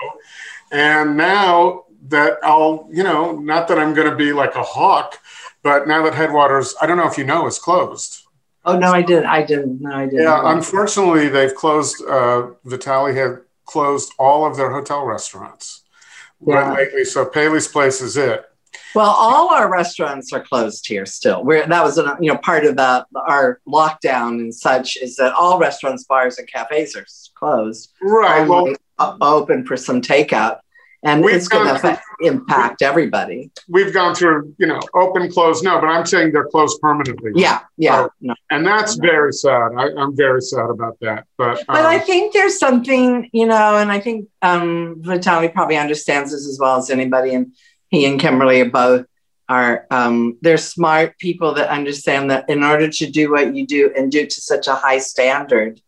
S2: and now that I'll, you know, not that I'm going to be like a hawk, but now that Headwaters, I don't know if you know, is closed.
S4: Oh no, I did. I didn't. No, I didn't.
S2: Yeah, unfortunately, they've closed. Uh, Vitaly had closed all of their hotel restaurants yeah. lately, so Paley's place is it.
S4: Well, all our restaurants are closed here still. We're, that was, a, you know, part of the, our lockdown and such is that all restaurants, bars, and cafes are closed.
S2: Right. Well,
S4: open for some takeout, and it's going to *laughs* impact everybody.
S2: We've gone through, you know, open, close. No, but I'm saying they're closed permanently.
S4: Yeah, yeah. So,
S2: no. And that's very sad. I, am very sad about that. But um,
S4: but I um, think there's something, you know, and I think um, Vitaly probably understands this as well as anybody, and he and Kimberly are both are um, they're smart people that understand that in order to do what you do and do to such a high standard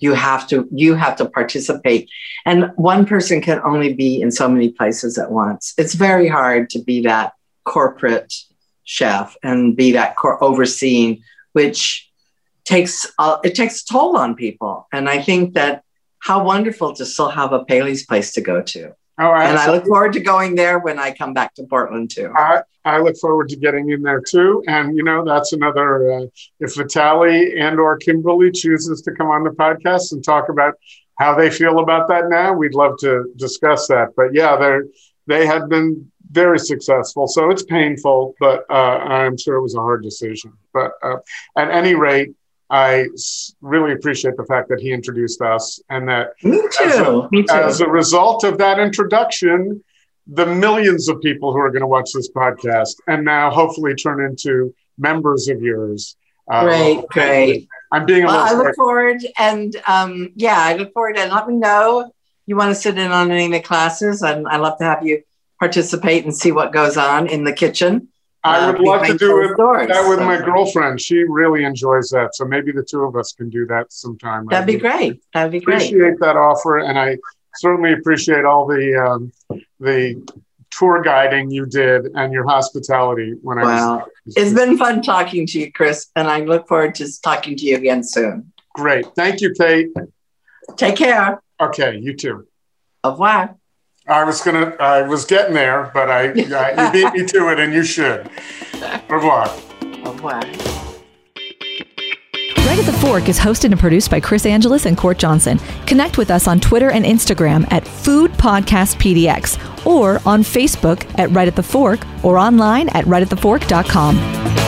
S4: you have to you have to participate. And one person can only be in so many places at once. It's very hard to be that corporate chef and be that cor- overseeing which takes uh, it takes toll on people. And i think that how wonderful to still have a paley's place to go to Oh, and I look forward to going there when I come back to Portland too.
S2: I, I look forward to getting in there too. And you know, that's another. Uh, if Vitaly and or Kimberly chooses to come on the podcast and talk about how they feel about that now, we'd love to discuss that. But yeah, they're they have been very successful, so it's painful, but uh, I'm sure it was a hard decision. But uh, at any rate, I really appreciate the fact that he introduced us and that
S4: Me too. As, a, Me too.
S2: as a result of that introduction, the millions of people who are going to watch this podcast and now hopefully turn into members of yours.
S4: Uh, great, great.
S2: I'm being.
S4: Well, I look forward, and um, yeah, I look forward, and let me know you want to sit in on any of the classes, and I'd love to have you participate and see what goes on in the kitchen.
S2: I would uh, love to do it, doors, that with so. my girlfriend. She really enjoys that. So maybe the two of us can do that sometime.
S4: That'd be great. That'd be
S2: great. I appreciate that offer, and I certainly appreciate all the um, the tour guiding you did and your hospitality when I
S4: was. It's been fun talking to you, Chris, and I look forward to talking to you again soon.
S2: Great. Thank you, Kate.
S4: Take care.
S2: Okay, you too.
S4: Au revoir.
S2: I was gonna, I was getting there, but I, I you beat me to it, and you should. Au revoir.
S4: Au revoir.
S3: Right at the Fork is hosted and produced by Chris Angelus and Court Johnson. Connect with us on Twitter and Instagram at Food Podcast PDX or on Facebook at Right at the Fork or online at rightatthefork.com.